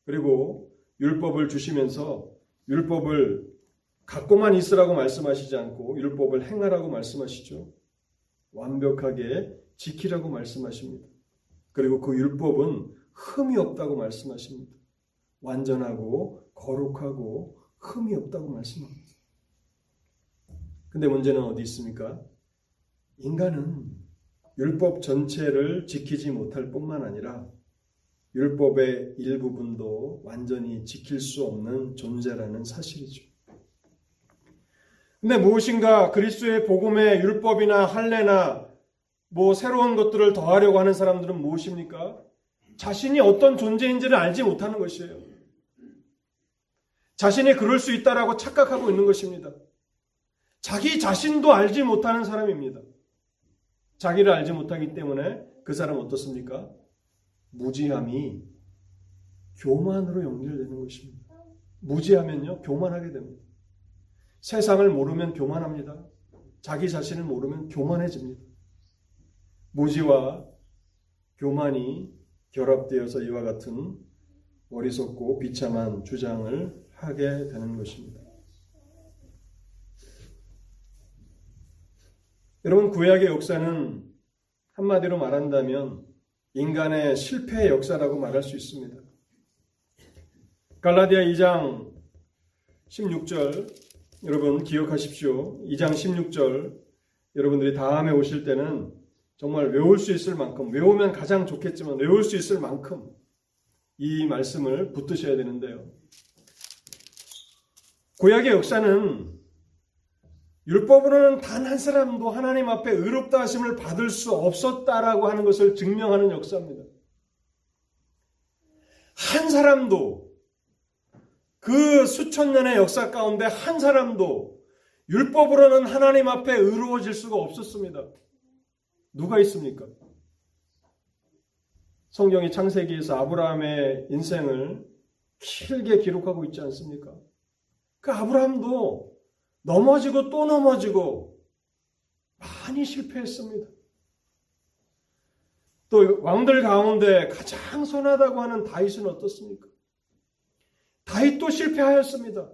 S1: 그리고 율법을 주시면서 율법을 갖고만 있으라고 말씀하시지 않고 율법을 행하라고 말씀하시죠. 완벽하게 지키라고 말씀하십니다. 그리고 그 율법은 흠이 없다고 말씀하십니다. 완전하고 거룩하고 흠이 없다고 말씀합니다. 근데 문제는 어디 있습니까? 인간은 율법 전체를 지키지 못할 뿐만 아니라 율법의 일부분도 완전히 지킬 수 없는 존재라는 사실이죠. 근데 무엇인가 그리스도의 복음의 율법이나 할례나 뭐 새로운 것들을 더하려고 하는 사람들은 무엇입니까? 자신이 어떤 존재인지를 알지 못하는 것이에요. 자신이 그럴 수 있다라고 착각하고 있는 것입니다. 자기 자신도 알지 못하는 사람입니다. 자기를 알지 못하기 때문에 그 사람 어떻습니까? 무지함이 교만으로 연결되는 것입니다. 무지하면요, 교만하게 됩니다. 세상을 모르면 교만합니다. 자기 자신을 모르면 교만해집니다. 무지와 교만이 결합되어서 이와 같은 어리석고 비참한 주장을 하게 되는 것입니다. 여러분, 구약의 역사는 한마디로 말한다면 인간의 실패의 역사라고 말할 수 있습니다. 갈라디아 2장 16절 여러분 기억하십시오. 2장 16절 여러분들이 다음에 오실 때는 정말 외울 수 있을 만큼 외우면 가장 좋겠지만 외울 수 있을 만큼 이 말씀을 붙드셔야 되는데요. 구약의 역사는 율법으로는 단 한 사람도 하나님 앞에 의롭다 하심을 받을 수 없었다라고 하는 것을 증명하는 역사입니다. 한 사람도 그 수천 년의 역사 가운데 한 사람도 율법으로는 하나님 앞에 의로워질 수가 없었습니다. 누가 있습니까? 성경이 창세기에서 아브라함의 인생을 길게 기록하고 있지 않습니까? 그 아브라함도 넘어지고 또 넘어지고 많이 실패했습니다. 또 왕들 가운데 가장 선하다고 하는 다윗은 어떻습니까? 다윗도 실패하였습니다.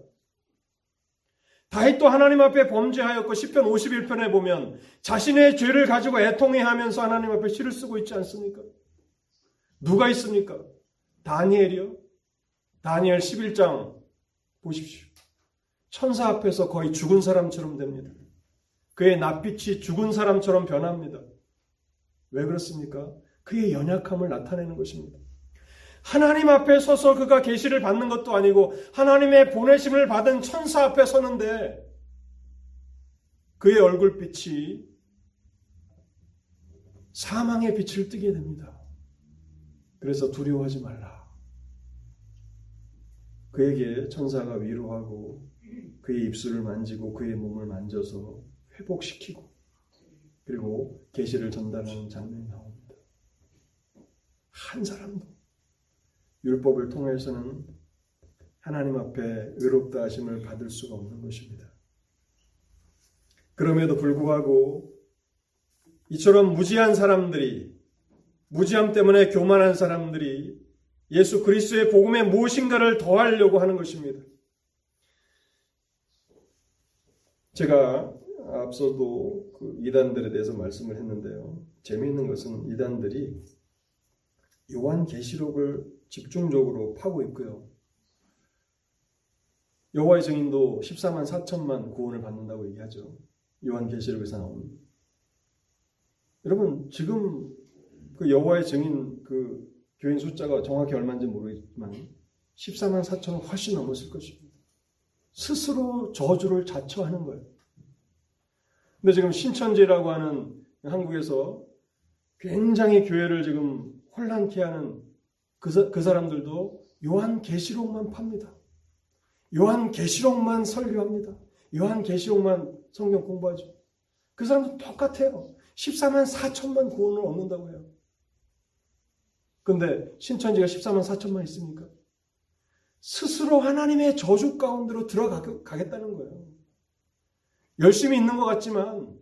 S1: 다윗도 하나님 앞에 범죄하였고 10편 51편에 보면 자신의 죄를 가지고 애통해 하면서 하나님 앞에 시를 쓰고 있지 않습니까? 누가 있습니까? 다니엘이요. 다니엘 11장 보십시오. 천사 앞에서 거의 죽은 사람처럼 됩니다. 그의 낯빛이 죽은 사람처럼 변합니다. 왜 그렇습니까? 그의 연약함을 나타내는 것입니다. 하나님 앞에 서서 그가 계시를 받는 것도 아니고 하나님의 보내심을 받은 천사 앞에 서는데 그의 얼굴빛이 사망의 빛을 띠게 됩니다. 그래서 두려워하지 말라. 그에게 천사가 위로하고 그의 입술을 만지고 그의 몸을 만져서 회복시키고 그리고 계시를 전달하는 장면이 나옵니다. 한 사람도 율법을 통해서는 하나님 앞에 의롭다 하심을 받을 수가 없는 것입니다. 그럼에도 불구하고 이처럼 무지한 사람들이 무지함 때문에 교만한 사람들이 예수 그리스도의 복음에 무엇인가를 더하려고 하는 것입니다. 제가 앞서도 그 이단들에 대해서 말씀을 했는데요. 재미있는 것은 이단들이 요한 계시록을 집중적으로 파고 있고요. 여호와의 증인도 14만 4천만 구원을 받는다고 얘기하죠. 요한 계시록에서 나온. 여러분 지금 그 여호와의 증인 그 교인 숫자가 정확히 얼마인지 모르겠지만 14만 4천은 훨씬 넘었을 것입니다. 스스로 저주를 자처하는 거예요. 근데 지금 신천지라고 하는 한국에서 굉장히 교회를 지금 혼란케 하는 그, 그 사람들도 요한 계시록만 팝니다. 요한 계시록만 설교합니다. 요한 계시록만 성경 공부하죠. 그 사람도 똑같아요. 14만 4천만 구원을 얻는다고 해요. 근데 신천지가 14만 4천만 있습니까? 스스로 하나님의 저주 가운데로 들어가겠다는 거예요. 열심히 있는 것 같지만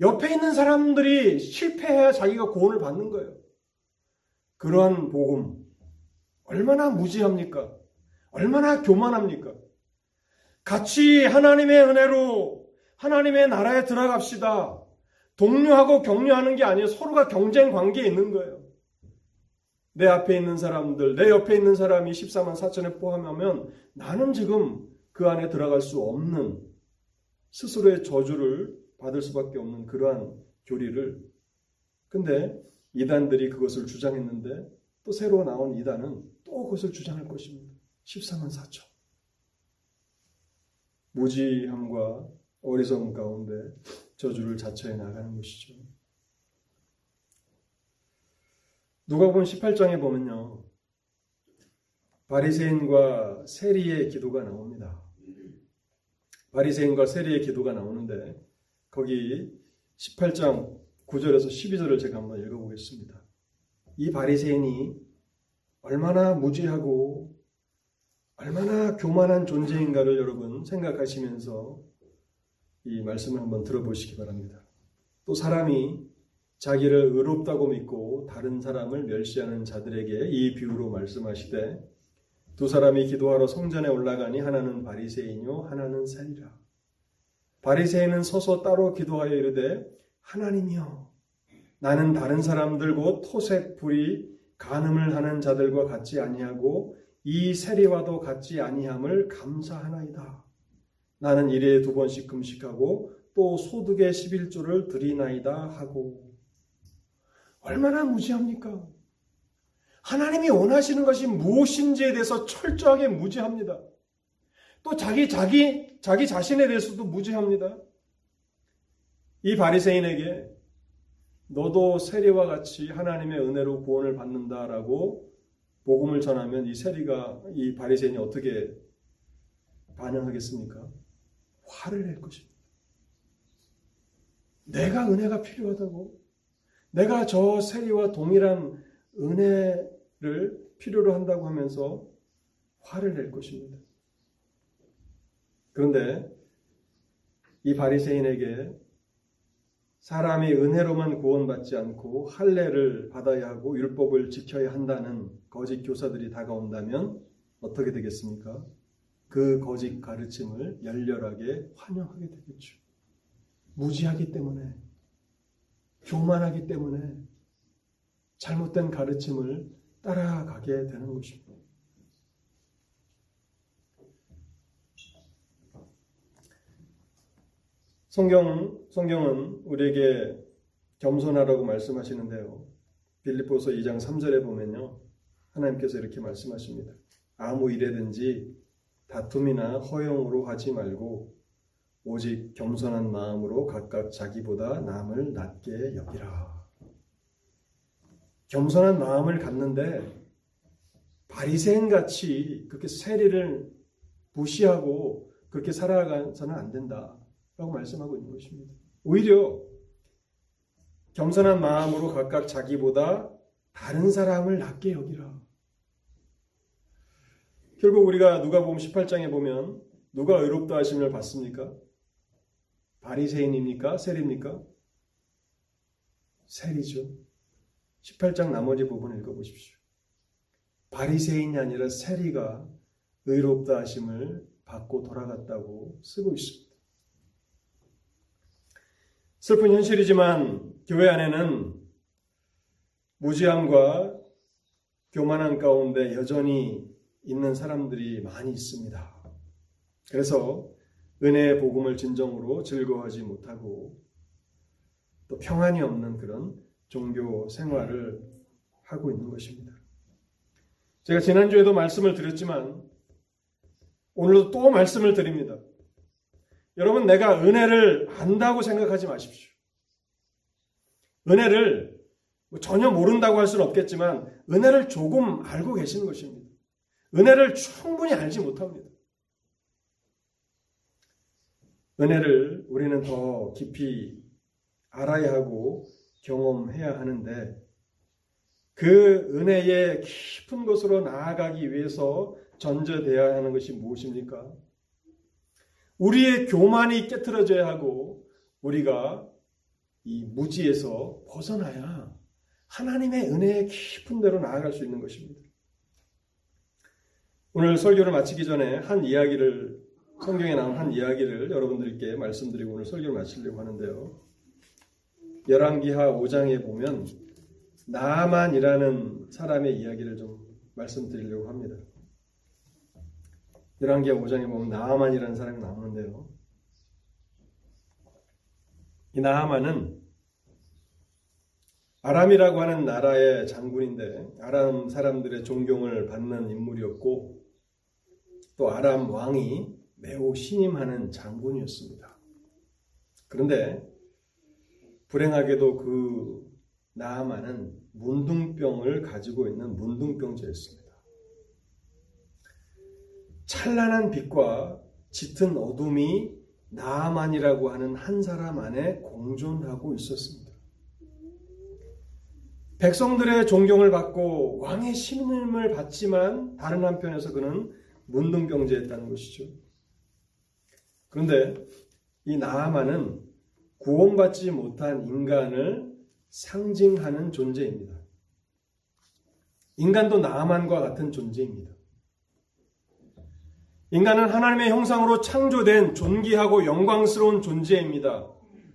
S1: 옆에 있는 사람들이 실패해야 자기가 구원을 받는 거예요. 그러한 복음 얼마나 무지합니까? 얼마나 교만합니까? 같이 하나님의 은혜로 하나님의 나라에 들어갑시다. 동료하고 격려하는 게 아니에요. 서로가 경쟁 관계에 있는 거예요. 내 앞에 있는 사람들, 내 옆에 있는 사람이 14만 4천에 포함하면 나는 지금 그 안에 들어갈 수 없는 스스로의 저주를 받을 수밖에 없는 그러한 교리를 근데 이단들이 그것을 주장했는데 또 새로 나온 이단은 또 그것을 주장할 것입니다. 14만 4천. 무지함과 어리석음 가운데 저주를 자처해 나가는 것이죠. 누가복음 18장에 보면요. 바리새인과 세리의 기도가 나옵니다. 바리새인과 세리의 기도가 나오는데 거기 18장 9절에서 12절을 제가 한번 읽어 보겠습니다. 이 바리새인이 얼마나 무지하고 얼마나 교만한 존재인가를 여러분 생각하시면서 이 말씀을 한번 들어보시기 바랍니다. 또 사람이 자기를 의롭다고 믿고 다른 사람을 멸시하는 자들에게 이 비유로 말씀하시되 두 사람이 기도하러 성전에 올라가니 하나는 바리새인요 하나는 세리라. 바리새인은 서서 따로 기도하여 이르되 하나님이여 나는 다른 사람들 곧 토색 불이 간음을 하는 자들과 같지 아니하고 이 세리와도 같지 아니함을 감사하나이다. 나는 일에 두 번씩 금식하고 또 소득의 11조를 드리나이다 하고 얼마나 무지합니까? 하나님이 원하시는 것이 무엇인지에 대해서 철저하게 무지합니다. 또 자기 자기 자기 자신에 대해서도 무지합니다. 이 바리새인에게 너도 세리와 같이 하나님의 은혜로 구원을 받는다라고 복음을 전하면 이 세리가 이 바리새인이 어떻게 반응하겠습니까? 화를 낼 것입니다. 내가 은혜가 필요하다고 내가 저 세리와 동일한 은혜를 필요로 한다고 하면서 화를 낼 것입니다. 그런데 이 바리새인에게 사람이 은혜로만 구원받지 않고 할례를 받아야 하고 율법을 지켜야 한다는 거짓 교사들이 다가온다면 어떻게 되겠습니까? 그 거짓 가르침을 열렬하게 환영하게 되겠죠. 무지하기 때문에, 교만하기 때문에 잘못된 가르침을 따라가게 되는 것입니다. 성경, 성경은 우리에게 겸손하라고 말씀하시는데요. 빌립보서 2장 3절에 보면요. 하나님께서 이렇게 말씀하십니다. 아무 일에든지 다툼이나 허용으로 하지 말고 오직 겸손한 마음으로 각각 자기보다 남을 낮게 여기라. 겸손한 마음을 갖는데 바리새인 같이 그렇게 세리를 무시하고 그렇게 살아가서는 안 된다 라고 말씀하고 있는 것입니다. 오히려 겸손한 마음으로 각각 자기보다 다른 사람을 낮게 여기라. 결국 우리가 누가복음 18장에 보면 누가 의롭다 하심을 받습니까? 바리새인입니까? 세리입니까? 세리죠. 18장 나머지 부분 읽어보십시오. 바리새인이 아니라 세리가 의롭다 하심을 받고 돌아갔다고 쓰고 있습니다. 슬픈 현실이지만 교회 안에는 무지함과 교만한 가운데 여전히 있는 사람들이 많이 있습니다. 그래서 은혜의 복음을 진정으로 즐거워하지 못하고 또 평안이 없는 그런 종교 생활을 하고 있는 것입니다. 제가 지난주에도 말씀을 드렸지만 오늘도 또 말씀을 드립니다. 여러분, 내가 은혜를 안다고 생각하지 마십시오. 은혜를 뭐 전혀 모른다고 할 수는 없겠지만 은혜를 조금 알고 계시는 것입니다. 은혜를 충분히 알지 못합니다. 은혜를 우리는 더 깊이 알아야 하고 경험해야 하는데 그 은혜의 깊은 곳으로 나아가기 위해서 전제되어야 하는 것이 무엇입니까? 우리의 교만이 깨뜨려져야 하고 우리가 이 무지에서 벗어나야 하나님의 은혜의 깊은 데로 나아갈 수 있는 것입니다. 오늘 설교를 마치기 전에 한 이야기를 성경에 나온 한 이야기를 여러분들께 말씀드리고 오늘 설교를 마치려고 하는데요. 열왕기하 5장에 보면 나만이라는 사람의 이야기를 좀 말씀드리려고 합니다. 열왕기하 5장에 보면 나만이라는 사람이 나오는데요. 이 나만은 아람이라고 하는 나라의 장군인데 아람 사람들의 존경을 받는 인물이었고 또 아람 왕이 매우 신임하는 장군이었습니다. 그런데 불행하게도 그 나아만은 문둥병을 가지고 있는 문둥병자였습니다. 찬란한 빛과 짙은 어둠이 나아만이라고 하는 한 사람 안에 공존하고 있었습니다. 백성들의 존경을 받고 왕의 신임을 받지만 다른 한편에서 그는 문둥병자였다는 것이죠. 그런데 이 나아만은 구원받지 못한 인간을 상징하는 존재입니다. 인간도 나아만과 같은 존재입니다. 인간은 하나님의 형상으로 창조된 존귀하고 영광스러운 존재입니다.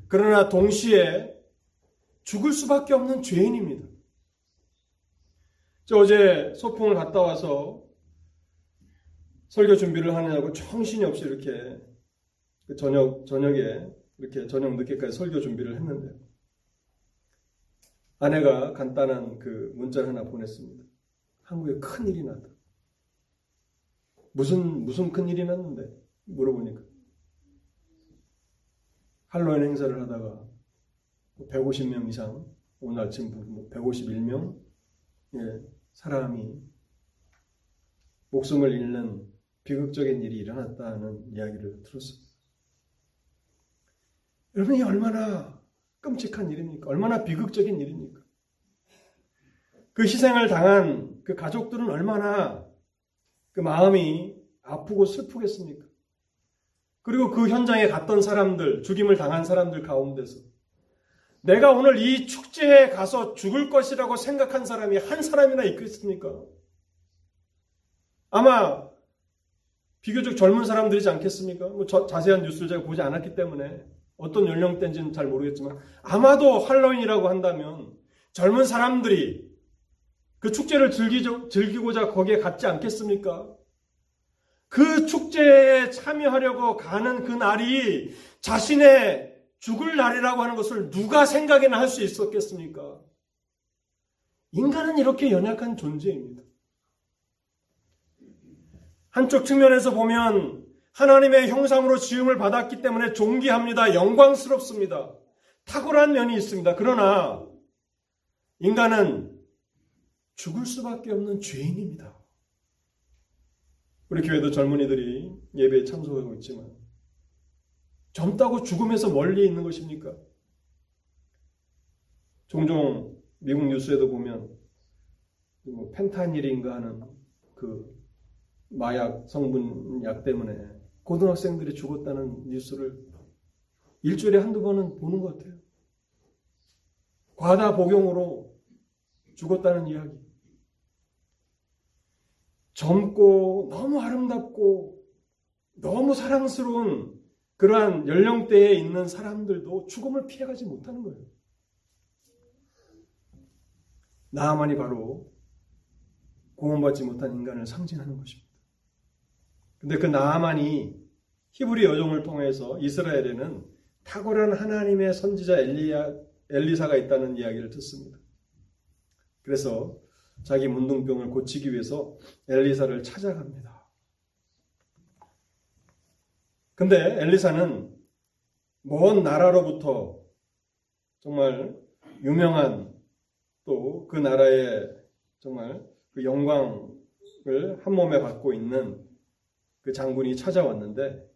S1: 그러나 동시에 죽을 수밖에 없는 죄인입니다. 저 어제 소풍을 갔다 와서 설교 준비를 하느냐고 정신이 없이 이렇게 그 저녁, 저녁에 이렇게 저녁 늦게까지 설교 준비를 했는데요. 아내가 간단한 그 문자를 하나 보냈습니다. 한국에 큰 일이 났다. 무슨, 무슨 큰 일이 났는데? 물어보니까. 할로윈 행사를 하다가 150명 이상, 오늘 아침 151명, 예, 사람이 목숨을 잃는 비극적인 일이 일어났다는 이야기를 들었습니다. 여러분, 이 얼마나 끔찍한 일입니까? 얼마나 비극적인 일입니까? 그 희생을 당한 그 가족들은 얼마나 그 마음이 아프고 슬프겠습니까? 그리고 그 현장에 갔던 사람들, 죽임을 당한 사람들 가운데서 내가 오늘 이 축제에 가서 죽을 것이라고 생각한 사람이 한 사람이나 있겠습니까? 아마 비교적 젊은 사람들이지 않겠습니까? 뭐 자세한 뉴스를 제가 보지 않았기 때문에 어떤 연령대인지는 잘 모르겠지만 아마도 할로윈이라고 한다면 젊은 사람들이 그 축제를 즐기고자 거기에 갔지 않겠습니까? 그 축제에 참여하려고 가는 그 날이 자신의 죽을 날이라고 하는 것을 누가 생각이나 할 수 있었겠습니까? 인간은 이렇게 연약한 존재입니다. 한쪽 측면에서 보면 하나님의 형상으로 지음을 받았기 때문에 존귀합니다. 영광스럽습니다. 탁월한 면이 있습니다. 그러나 인간은 죽을 수밖에 없는 죄인입니다. 우리 교회도 젊은이들이 예배에 참석하고 있지만 젊다고 죽음에서 멀리 있는 것입니까? 종종 미국 뉴스에도 보면 뭐 펜타닐인가 하는 그 마약 성분 약 때문에 고등학생들이 죽었다는 뉴스를 일주일에 한두 번은 보는 것 같아요. 과다 복용으로 죽었다는 이야기. 젊고 너무 아름답고 너무 사랑스러운 그러한 연령대에 있는 사람들도 죽음을 피해가지 못하는 거예요. 나만이 바로 구원받지 못한 인간을 상징하는 것입니다. 근데 그 나만이 히브리 여종을 통해서 이스라엘에는 탁월한 하나님의 선지자 엘리야, 엘리사가 있다는 이야기를 듣습니다. 그래서 자기 문둥병을 고치기 위해서 엘리사를 찾아갑니다. 근데 엘리사는 먼 나라로부터 정말 유명한 또 그 나라의 정말 그 영광을 한 몸에 받고 있는 그 장군이 찾아왔는데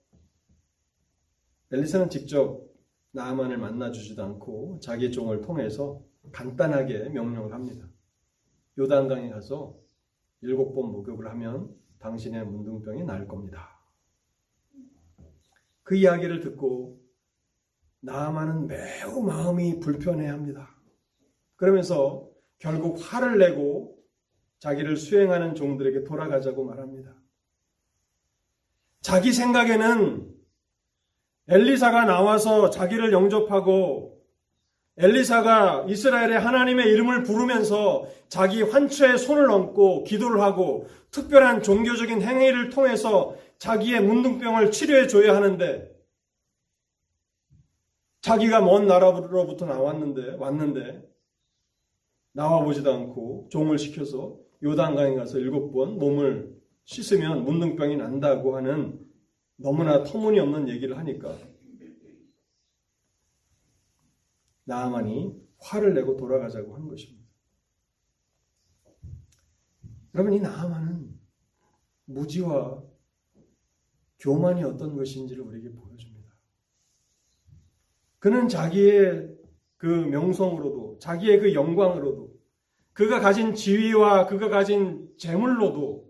S1: 엘리사는 직접 나아만을 만나주지도 않고 자기 종을 통해서 간단하게 명령을 합니다. 요단강에 가서 일곱 번 목욕을 하면 당신의 문둥병이 나을 겁니다. 그 이야기를 듣고 나아만은 매우 마음이 불편해합니다. 그러면서 결국 화를 내고 자기를 수행하는 종들에게 돌아가자고 말합니다. 자기 생각에는 엘리사가 나와서 자기를 영접하고 엘리사가 이스라엘의 하나님의 이름을 부르면서 자기 환처에 손을 얹고 기도를 하고 특별한 종교적인 행위를 통해서 자기의 문둥병을 치료해 줘야 하는데 자기가 먼 나라로부터 나왔는데 왔는데 나와 보지도 않고 종을 시켜서 요단강에 가서 일곱 번 몸을 씻으면 문둥병이 난다고 하는 너무나 터무니없는 얘기를 하니까 나아만이 화를 내고 돌아가자고 한 것입니다. 여러분 이 나아만은 무지와 교만이 어떤 것인지를 우리에게 보여줍니다. 그는 자기의 그 명성으로도 자기의 그 영광으로도 그가 가진 지위와 그가 가진 재물로도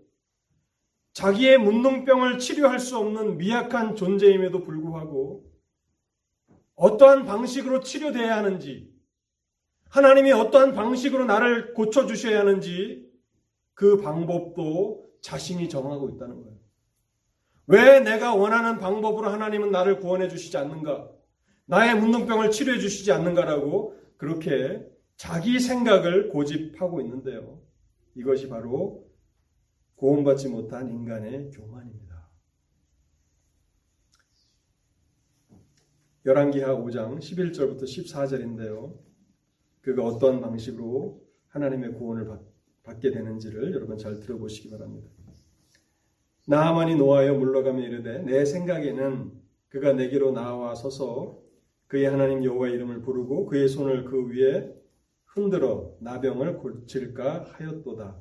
S1: 자기의 문둥병을 치료할 수 없는 미약한 존재임에도 불구하고 어떠한 방식으로 치료돼야 하는지 하나님이 어떠한 방식으로 나를 고쳐주셔야 하는지 그 방법도 자신이 정하고 있다는 거예요. 왜 내가 원하는 방법으로 하나님은 나를 구원해 주시지 않는가? 나의 문둥병을 치료해 주시지 않는가라고 그렇게 자기 생각을 고집하고 있는데요. 이것이 바로 구원받지 못한 인간의 교만입니다. 열왕기하 5장 11절부터 14절인데요. 그가 어떤 방식으로 하나님의 구원을 받, 게 되는지를 여러분 잘 들어보시기 바랍니다. 나하만이 노하여 물러가며 이르되 내 생각에는 그가 내게로 나와 서서 그의 하나님 여호와 이름을 부르고 그의 손을 그 위에 흔들어 나병을 고칠까 하였도다.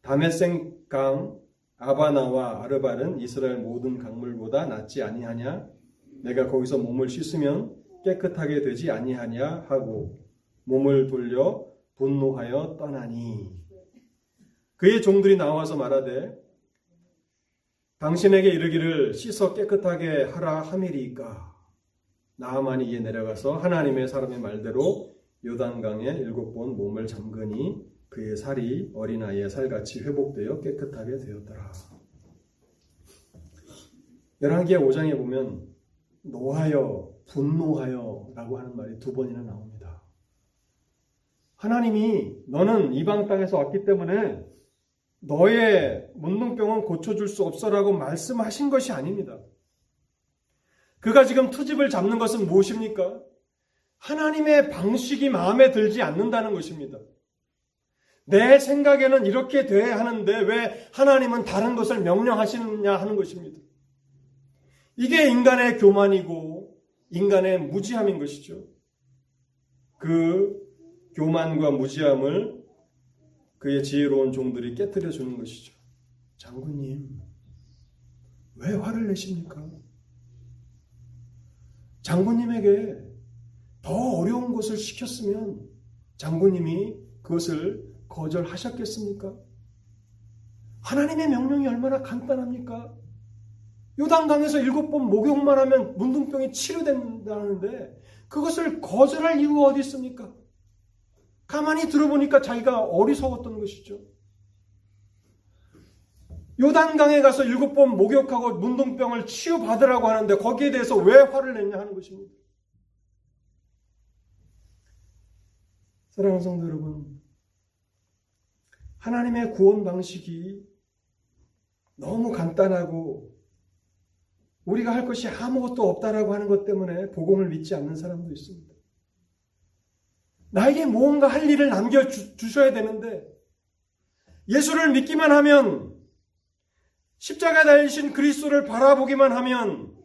S1: 다메생 강 아바나와 아르발은 이스라엘 모든 강물보다 낫지 아니하냐? 내가 거기서 몸을 씻으면 깨끗하게 되지 아니하냐 하고 몸을 돌려 분노하여 떠나니 그의 종들이 나와서 말하되 당신에게 이르기를 씻어 깨끗하게 하라 하밀이까 나아만이 이에 내려가서 하나님의 사람의 말대로 요단강에 일곱 번 몸을 잠그니 그의 살이 어린아이의 살같이 회복되어 깨끗하게 되었더라. 열왕기하 5장에 보면 노하여, 분노하여 라고 하는 말이 두 번이나 나옵니다. 하나님이 너는 이방 땅에서 왔기 때문에 너의 문둥병은 고쳐줄 수 없어라고 말씀하신 것이 아닙니다. 그가 지금 투집을 잡는 것은 무엇입니까? 하나님의 방식이 마음에 들지 않는다는 것입니다. 내 생각에는 이렇게 돼야 하는데 왜 하나님은 다른 것을 명령하시느냐 하는 것입니다. 이게 인간의 교만이고 인간의 무지함인 것이죠. 그 교만과 무지함을 그의 지혜로운 종들이 깨뜨려 주는 것이죠. 장군님, 왜 화를 내십니까? 장군님에게 더 어려운 것을 시켰으면 장군님이 그것을 거절하셨겠습니까? 하나님의 명령이 얼마나 간단합니까? 요단강에서 일곱 번 목욕만 하면 문둥병이 치료된다는데 그것을 거절할 이유가 어디 있습니까? 가만히 들어보니까 자기가 어리석었던 것이죠. 요단강에 가서 일곱 번 목욕하고 문둥병을 치유받으라고 하는데 거기에 대해서 왜 화를 냈냐 하는 것입니다. 사랑하는 성도 여러분, 하나님의 구원 방식이 너무 간단하고 우리가 할 것이 아무것도 없다라고 하는 것 때문에 복음을 믿지 않는 사람도 있습니다. 나에게 무언가 할 일을 남겨주셔야 되는데 예수를 믿기만 하면 십자가 달리신 그리스도를 바라보기만 하면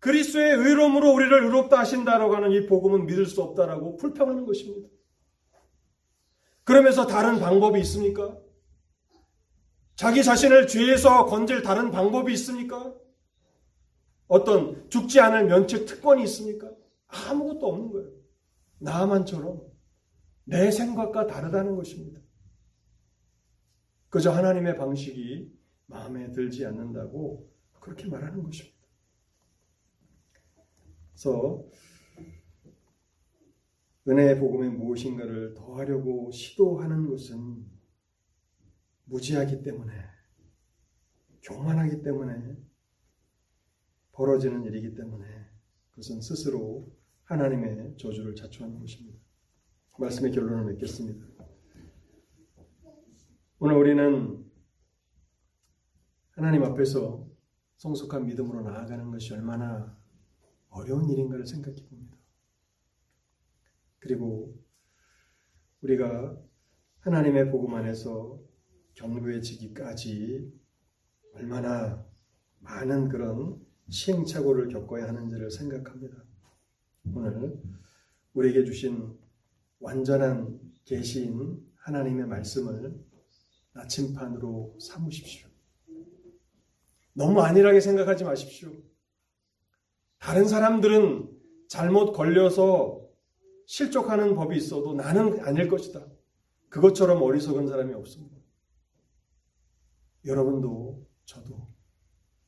S1: 그리스도의 의로움으로 우리를 의롭다 하신다라고 하는 이 복음은 믿을 수 없다라고 불평하는 것입니다. 그러면서 다른 방법이 있습니까? 자기 자신을 죄에서 건질 다른 방법이 있습니까? 어떤 죽지 않을 면책 특권이 있습니까? 아무것도 없는 거예요. 나만처럼 내 생각과 다르다는 것입니다. 그저 하나님의 방식이 마음에 들지 않는다고 그렇게 말하는 것입니다. 그래서 은혜의 복음이 무엇인가를 더하려고 시도하는 것은 무지하기 때문에 교만하기 때문에 벌어지는 일이기 때문에 그것은 스스로 하나님의 저주를 자초하는 것입니다. 말씀의 결론을 맺겠습니다. 오늘 우리는 하나님 앞에서 성숙한 믿음으로 나아가는 것이 얼마나 어려운 일인가를 생각해 봅니다. 그리고 우리가 하나님의 복음 안에서 경고해지기까지 얼마나 많은 그런 시행착오를 겪어야 하는지를 생각합니다. 오늘 우리에게 주신 완전한 계시인 하나님의 말씀을 나침판으로 삼으십시오. 너무 안일하게 생각하지 마십시오. 다른 사람들은 잘못 걸려서 실족하는 법이 있어도 나는 아닐 것이다. 그것처럼 어리석은 사람이 없습니다. 여러분도 저도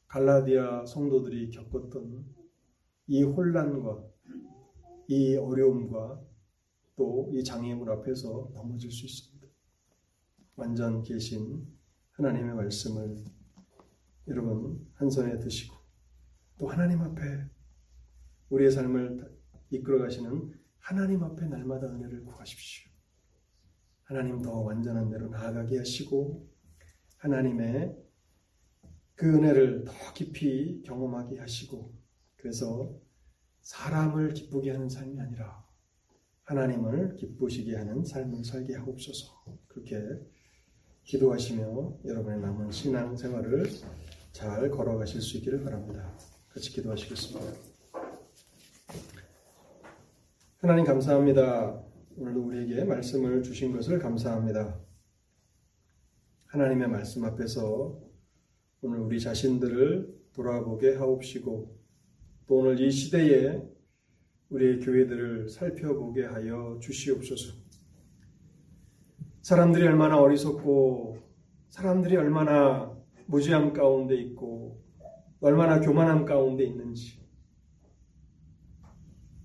S1: 갈라디아 성도들이 겪었던 이 혼란과 이 어려움과 또 이 장애물 앞에서 넘어질 수 있습니다. 완전 계신 하나님의 말씀을 여러분 한 손에 드시고 또 하나님 앞에 우리의 삶을 이끌어 가시는 하나님 앞에 날마다 은혜를 구하십시오. 하나님 더 완전한 대로 나아가게 하시고 하나님의 그 은혜를 더 깊이 경험하게 하시고 그래서 사람을 기쁘게 하는 삶이 아니라 하나님을 기쁘시게 하는 삶을 살게 하옵소서. 그렇게 기도하시며 여러분의 남은 신앙 생활을 잘 걸어가실 수 있기를 바랍니다. 같이 기도하시겠습니다. 하나님 감사합니다. 오늘도 우리에게 말씀을 주신 것을 감사합니다. 하나님의 말씀 앞에서 오늘 우리 자신들을 돌아보게 하옵시고 또 오늘 이 시대에 우리의 교회들을 살펴보게 하여 주시옵소서. 사람들이 얼마나 어리석고 사람들이 얼마나 무지함 가운데 있고 얼마나 교만함 가운데 있는지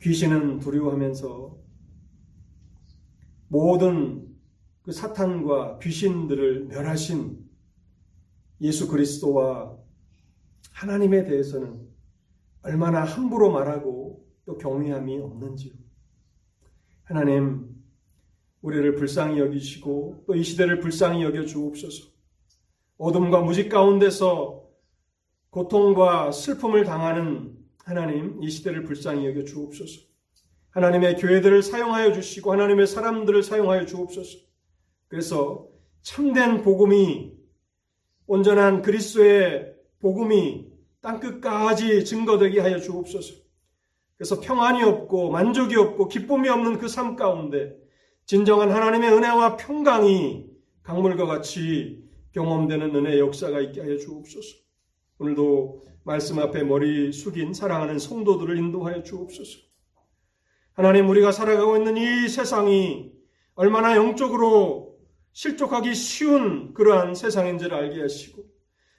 S1: 귀신은 두려워하면서 모든 그 사탄과 귀신들을 멸하신 예수 그리스도와 하나님에 대해서는 얼마나 함부로 말하고 또 경외함이 없는지요. 하나님, 우리를 불쌍히 여기시고 또 이 시대를 불쌍히 여겨 주옵소서. 어둠과 무지 가운데서 고통과 슬픔을 당하는
S2: 하나님 이 시대를 불쌍히 여겨 주옵소서. 하나님의 교회들을 사용하여 주시고 하나님의 사람들을 사용하여 주옵소서. 그래서 참된 복음이 온전한 그리스도의 복음이 땅 끝까지 증거되게 하여 주옵소서. 그래서 평안이 없고 만족이 없고 기쁨이 없는 그 삶 가운데 진정한 하나님의 은혜와 평강이 강물과 같이 경험되는 은혜의 역사가 있게 하여 주옵소서. 오늘도 말씀 앞에 머리 숙인 사랑하는 성도들을 인도하여 주옵소서. 하나님 우리가 살아가고 있는 이 세상이 얼마나 영적으로 실족하기 쉬운 그러한 세상인지를 알게 하시고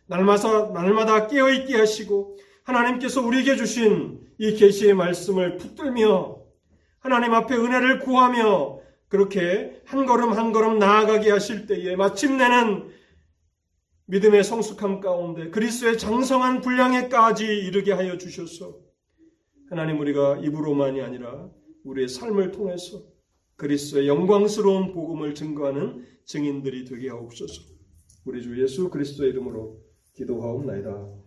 S2: 날마다 날마다 깨어 있게 하시고 하나님께서 우리에게 주신 이 계시의 말씀을 붙들며 하나님 앞에 은혜를 구하며 그렇게 한 걸음 한 걸음 나아가게 하실 때에 마침내는 믿음의 성숙함 가운데 그리스도의 장성한 분량에까지 이르게 하여 주셔서 하나님 우리가 입으로만이 아니라 우리의 삶을 통해서 그리스도의 영광스러운 복음을 증거하는 증인들이 되게 하옵소서. 우리 주 예수 그리스도의 이름으로 기도하옵나이다.